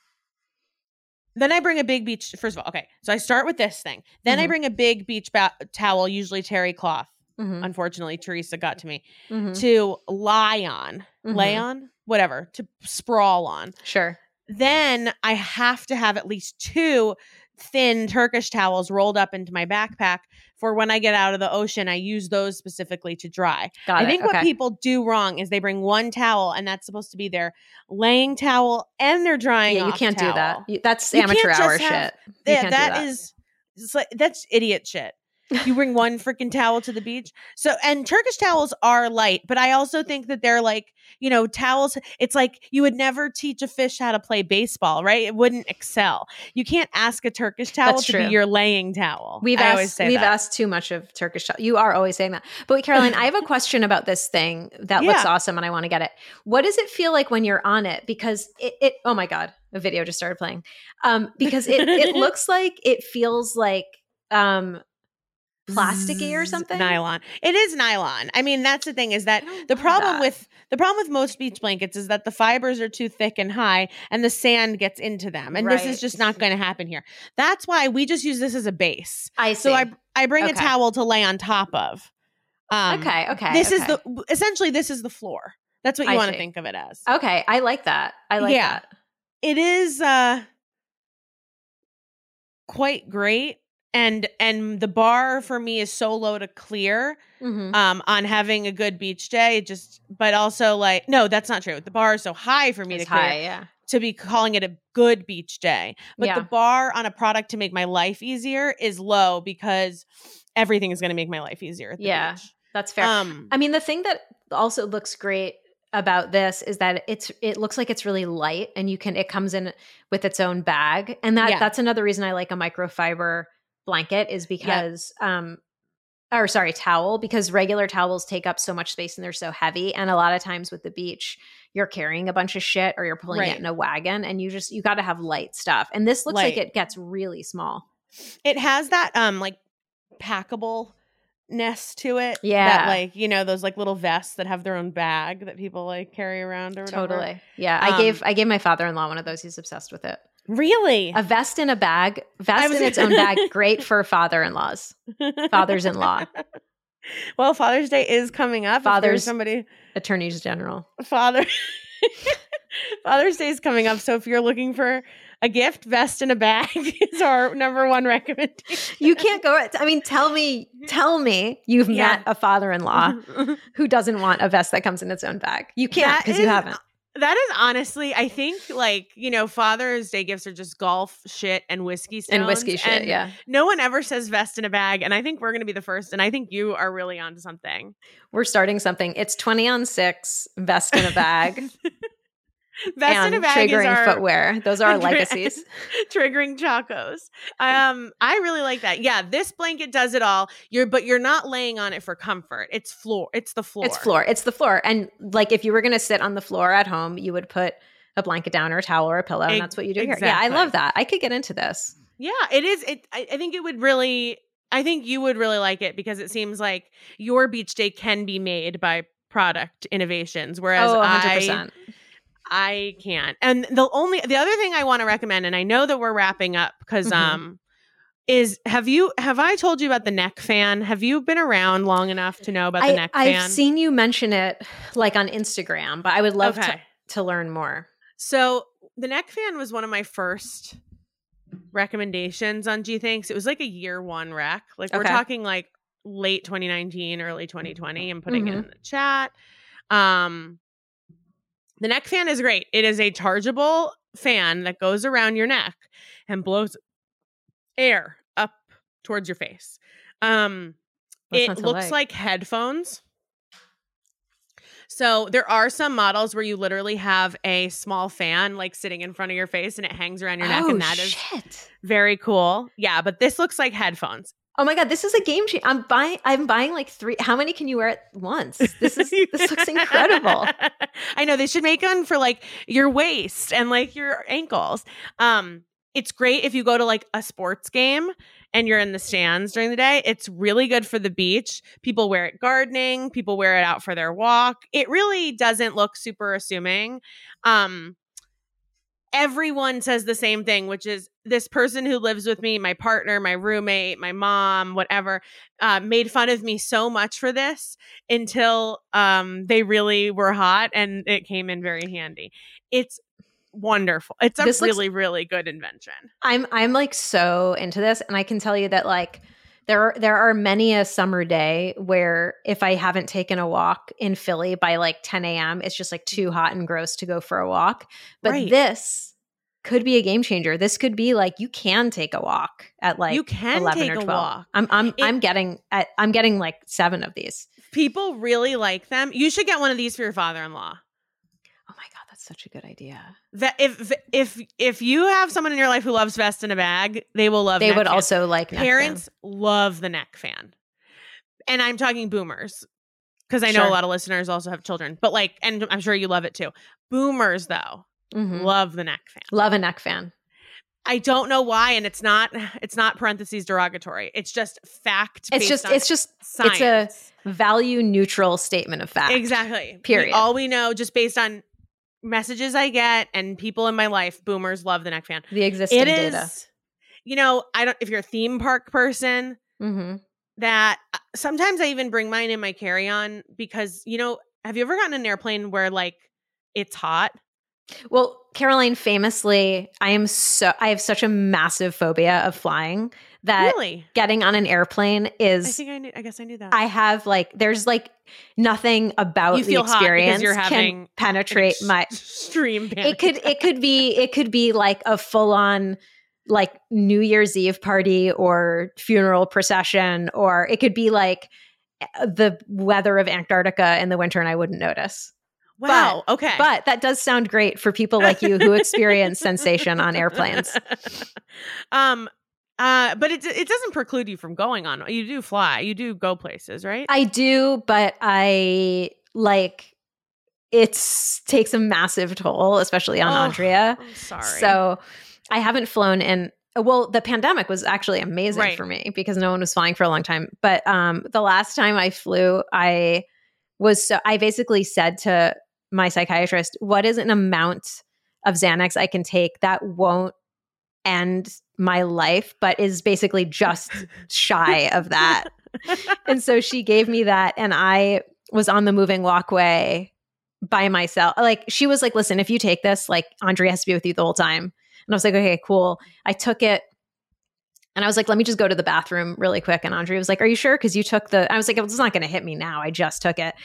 then i bring a big beach first of all okay so i start with this thing then i Mhm. bring a big beach ba- towel usually terry cloth Mhm, unfortunately teresa got to me mhm, to lie on lay mhm. on whatever to sprawl on Sure. then I have to have at least two thin Turkish towels rolled up into my backpack for when I get out of the ocean. I use those specifically to dry. Got I it. think okay. what people do wrong is they bring one towel and that's supposed to be their laying towel and their drying yeah, you can't do that. You- that's You amateur hour have- shit. Yeah, can't that is it's like, that's idiot shit. You bring one freaking towel to the beach. So, and Turkish towels are light, but I also think that they're like, you know, towels. It's like you would never teach a fish how to play baseball, right? It wouldn't excel. You can't ask a Turkish towel That's to true. be your laying towel. We've I always asked we've that. asked too much of Turkish. tow- You are always saying that. But wait, Caroline, I have a question about this thing that looks awesome and I want to get it. What does it feel like when you're on it? Because it, it oh my god, a video just started playing. Um, because it it looks like it feels like um plasticky or something. Nylon. It is nylon. I mean, that's the thing is that the problem that. with the problem with most beach blankets is that the fibers are too thick and high and the sand gets into them. And this is just not going to happen here. That's why we just use this as a base. I see. So I I bring a towel to lay on top of. Um, okay, okay. This is the essentially this is the floor. That's what you want to think of it as. Okay, I like that. I like Yeah. that. It is uh quite great and and the bar for me is so low to clear Mhm. um on having a good beach day just but also like no that's not true the bar is so high for me It's to clear high, yeah. to be calling it a good beach day but Yeah. the bar on a product to make my life easier is low because everything is going to make my life easier at the Yeah. beach That's fair. um I mean, the thing that also looks great about this is that it's it looks like it's really light and you can it comes in with its own bag and that Yeah. that's another reason I like a microfiber blanket is because um or sorry towel because regular towels take up so much space and they're so heavy and a lot of times with the beach you're carrying a bunch of shit or you're pulling Right. it in a wagon and you just you got to have light stuff and this looks like it gets really small It has that um like packable ness to it. Yeah. That like, you know, those like little vests that have their own bag that people like carry around or whatever. totally yeah i gave Um, i gave my father-in-law one of those he's obsessed with it Really? a vest in a bag vest was- in its own bag great for father-in-laws fathers-in-law well, Father's Day is coming up. Fathers- somebody attorneys general Father Father's Day is coming up. So if you're looking for a gift, vest in a bag is our number one recommendation. you can't go i mean tell me tell me you've Yeah. met a father-in-law who doesn't want a vest that comes in its own bag you can't because you haven't That is honestly, I think like, you know, Father's Day gifts are just golf shit and whiskey stones. and whiskey shit and yeah No one ever says vest in a bag. And I think we're going to be the first. And I think you are really onto something. we're starting something it's 20 on 6 vest in a bag vest and in a bag triggering is our footwear those are our legacies triggering chacos. Um, I really like that. Yeah, this blanket does it all. You're but you're not laying on it for comfort. It's floor. It's the floor. It's floor. It's the floor. And like if you were going to sit on the floor at home, you would put a blanket down or a towel or a pillow, and that's what you do here. Yeah, I love that. I could get into this. Yeah, it is. It. I, I think it would really. I think you would really like it because it seems like your beach day can be made by product innovations, whereas oh, 100%. I can't. And the only the other thing I want to recommend, and I know that we're wrapping up because Mhm. um is have you have I told you about the neck fan? Have you been around long enough to know about the I, neck I've fan? seen you mention it like on Instagram, but I would love to, Okay. to learn more. So the neck fan was one of my first recommendations on Gee Thanks. It was like a year one rec. Like we're talking like late 2019, early 2020. I'm putting it Mhm. in the chat. Um the neck fan is great. It is a chargeable fan that goes around your neck and blows air up towards your face. Um it looks like? like headphones. So there are some models where you literally have a small fan like sitting in front of your face and it hangs around your neck, oh, and that is shit. very cool. Yeah, but this looks like headphones. Oh my god, this is a game changer. I'm buying. I'm buying like three. How many can you wear at once? This is this looks incredible. I know they should make one for like your waist and like your ankles. Um, it's great if you go to like a sports game and you're in the stands during the day. It's really good for the beach. People wear it gardening, people wear it out for their walk. It really doesn't look super assuming. Um, everyone says the same thing, which is this person who lives with me, my partner, my roommate, my mom, whatever, uh, made fun of me so much for this until um, they really were hot and it came in very handy. It's wonderful. It's a This looks- really, really good invention. I'm I'm like so into this, and I can tell you that like there are, there are many a summer day where if I haven't taken a walk in Philly by like 10 a.m., it's just like too hot and gross to go for a walk. But Right. this could be a game changer. This could be like you can take a walk at like you can 11 take or a 12. walk. I'm I'm It- I'm getting at, I'm getting like seven of these. People really like them. You should get one of these for your father-in-law. My god, that's such a good idea. That if if if you have someone in your life who loves vest in a bag, they will love. They neck would also like neck parents love the neck fan and i'm talking boomers because i know Sure. a lot of listeners also have children but like and i'm sure you love it too boomers though Mhm. love the neck fan Love a neck fan. i don't know why and it's not it's not parentheses derogatory it's just fact It's just it's just science. it's a value neutral statement of fact. exactly We- Period. all we know just based on messages i get and people in my life boomers love the neck fan The existing it is data. you know i don't if you're a theme park person hmm that uh, sometimes I even bring mine in my carry on because, you know, have you ever gotten an airplane where like it's hot? Well, Caroline, famously, I am so I have such a massive phobia of flying that really? getting on an airplane is. I think I knew, I guess I knew that. I have like there's like nothing about You the experience you're can penetrate my stream. panic it could it could be it could be like a full on like New Year's Eve party or funeral procession or it could be like the weather of Antarctica in the winter and I wouldn't notice. Wow. okay. But that does sound great for people like you who experience sensation on airplanes. um uh but it it doesn't preclude you from going on. You do fly. You do go places, right? I do, but I like it takes a massive toll, especially on Oh, Andrea. I'm sorry. So I haven't flown in well, the pandemic was actually amazing Right. for me because no one was flying for a long time. But um the last time I flew, I was so I basically said to my psychiatrist, what is an amount of Xanax I can take that won't end my life, but is basically just shy of that. and so she gave me that and I was on the moving walkway by myself. Like she was like, listen, if you take this, like Andrea has to be with you the whole time. And I was like, okay, cool. I took it and I was like, let me just go to the bathroom really quick. And Andrea was like, are you sure? Because you took the, I was like, it's not going to hit me now. I just took it.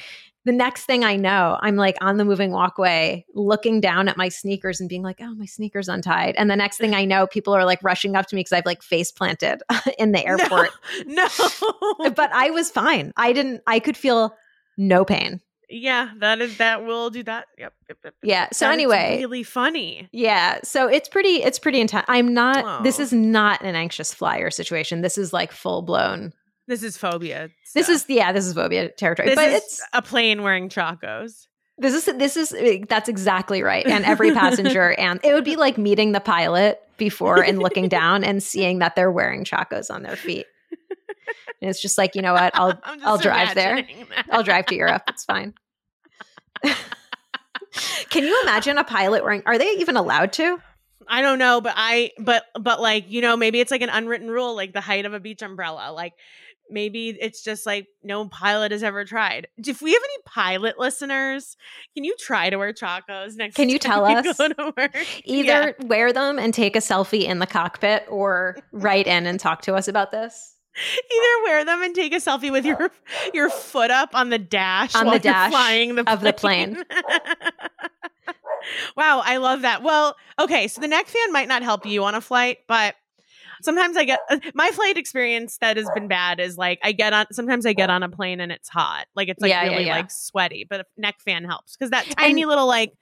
The next thing I know, I'm like on the moving walkway looking down at my sneakers and being like, oh, my sneakers untied. And the next thing I know, people are like rushing up to me because I've like face planted in the airport. No. But I was fine. I didn't, I could feel no pain. yeah, that is that will do that. Yep. yep, yep. Yeah. So That anyway, really funny. Yeah, so it's pretty it's pretty intense. I'm not this Oh. is not an anxious flyer situation. This is like full blown. This is phobia. This is yeah, this is phobia territory. this but is it's a plane wearing chacos. this is this is eh, that's exactly right. And every passenger and it would be like meeting the pilot before and looking down and seeing that they're wearing chacos on their feet. And it's just like, you know what? I'll I'll drive there. that. I'll drive to Europe. It's fine. Can you imagine a pilot wearing are they even allowed to? I don't know, but I but but like you know maybe it's like an unwritten rule, like the height of a beach umbrella. Like maybe it's just like no pilot has ever tried. If we have any pilot listeners, can you try to wear chacos next? Can you time tell you us? Go to work? Either wear them and take a selfie in the cockpit or write in and talk to us about this. Either wear them and take a selfie with your your foot up on the dash On the dash flying the of the plane. wow, I love that. Well, okay, so the neck fan might not help you on a flight, but sometimes I get uh, my flight experience that has been bad is like I get on sometimes I get on a plane and it's hot, like it's like Yeah, yeah, really yeah. like sweaty, but a neck fan helps because that tiny little like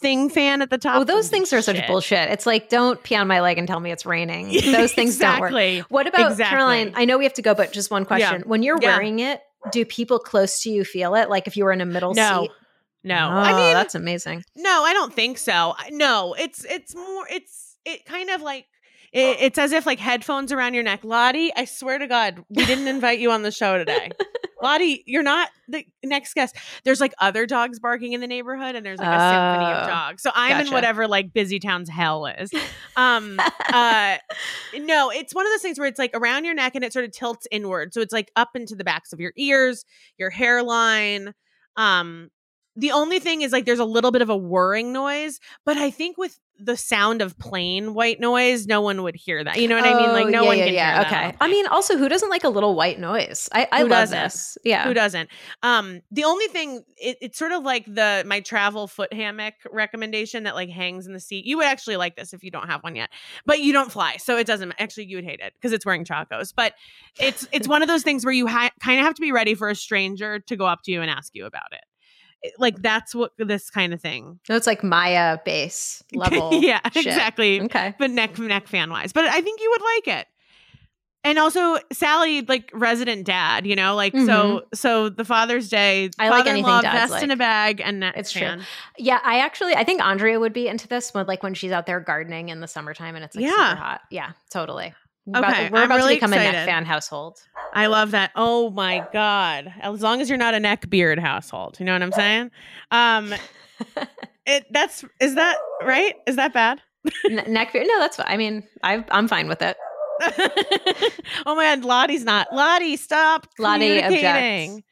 thing fan at the top. Oh, those things are such bullshit. It's like, don't pee on my leg and tell me it's raining. Those things don't work. What about Exactly. Caroline? I know we have to go, but just one question. When you're Yeah. wearing it, do people close to you feel it? Like if you were in a middle No. seat? No, Oh, I mean that's amazing. No, I don't think so. No, it's it's more it's it kind of like it, it's as if like headphones around your neck. Lottie, I swear to God, we didn't invite you on the show today. Lottie, you're not the next guest. There's like other dogs barking in the neighborhood, and there's like a symphony of Oh, dogs. So I'm in whatever like Busytown's hell is. Um, uh, no, it's one of those things where it's like around your neck and it sort of tilts inward. So it's like up into the backs of your ears, your hairline. Um, the only thing is like there's a little bit of a whirring noise, but I think with the sound of plain white noise, no one would hear that. You know what I mean? Like Oh, no yeah, one yeah, can yeah. hear that Okay. a I mean, also, who doesn't like a little white noise? I, I Who love doesn't? this. Yeah. Who doesn't? Um, the only thing it, it's sort of like the my travel foot hammock recommendation that like hangs in the seat. You would actually like this if you don't have one yet, but you don't fly, so it doesn't. Actually, you would hate it because it's wearing chacos. But it's it's one of those things where you ha- kind of have to be ready for a stranger to go up to you and ask you about it. Like that's what this kind of thing. So it's like Maya base level. yeah, shit. exactly. Okay. But neck neck fan wise, but I think you would like it. And also Sally, like resident dad, you know, like so. So the Father's Day, Mm-hmm. I like anything vest in a bag, and It's true. Yeah, I actually I think Andrea would be into this when like when she's out there gardening in the summertime and it's like Yeah. super hot. Yeah, totally. We're about- Okay, we're I'm about really to become a neck fan household. I love that. Oh my god! As long as you're not a neck beard household, you know what I'm saying? Um, it that's is that right? Is that bad? N- neck beard? No, that's fine. I mean, I I'm fine with it. oh my god, Lottie's not. Lottie, stop. Lottie communicating.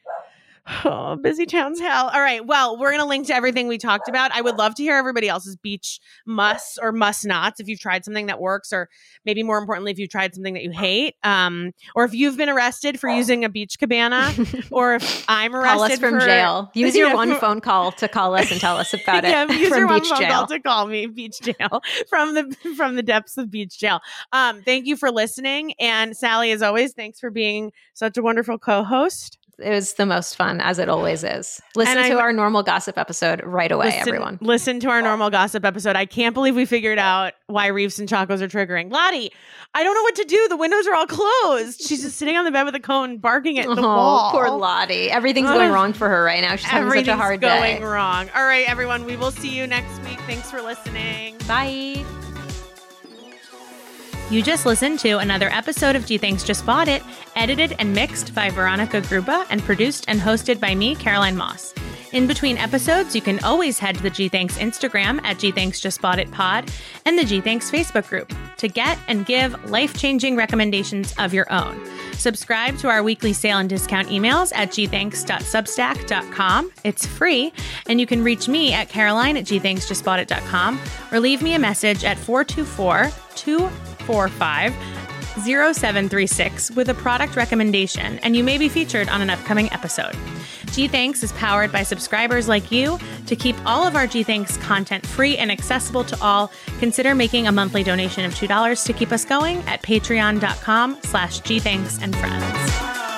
Oh, Busytown's hell. All right. Well, we're going to link to everything we talked about. I would love to hear everybody else's beach musts or must nots if you've tried something that works, or maybe more importantly, if you've tried something that you hate, um, or if you've been arrested for using a beach cabana, or if I'm arrested call us from for- jail. Use your Yeah, one phone call to call us and tell us about it yeah, use from your one phone jail. call to call me beach jail from the from the depths of beach jail. Um, thank you for listening, and Sally, as always, thanks for being such a wonderful co-host. It was the most fun, as it always is. Listen And to I'm- our normal gossip episode right away, listen, everyone. Listen to our normal gossip episode. I can't believe we figured out why Reefs and Chacos are triggering. Lottie, I don't know what to do. The windows are all closed. She's just sitting on the bed with a cone, barking at the oh, wall. poor Lottie. Everything's going wrong for her right now. She's having such a hard going day. Going wrong. All right, everyone. We will see you next week. Thanks for listening. Bye. You just listened to another episode of Gee Thanks Just Bought It, edited and mixed by Veronica Gruba and produced and hosted by me, Caroline Moss. In between episodes, you can always head to the Gee Thanks Instagram at Gee Thanks Just Bought It Pod and the Gee Thanks Facebook group to get and give life changing recommendations of your own. Subscribe to our weekly sale and discount emails at geethanks.substack.com. It's free, and you can reach me at caroline at geethanksjustboughtit.com or leave me a message at 424 245 0736 with a product recommendation, and you may be featured on an upcoming episode. Gee Thanks is powered by subscribers like you. To keep all of our Gee Thanks content free and accessible to all, consider making a monthly donation of $2 to keep us going at patreon.com slash gthanks and friends.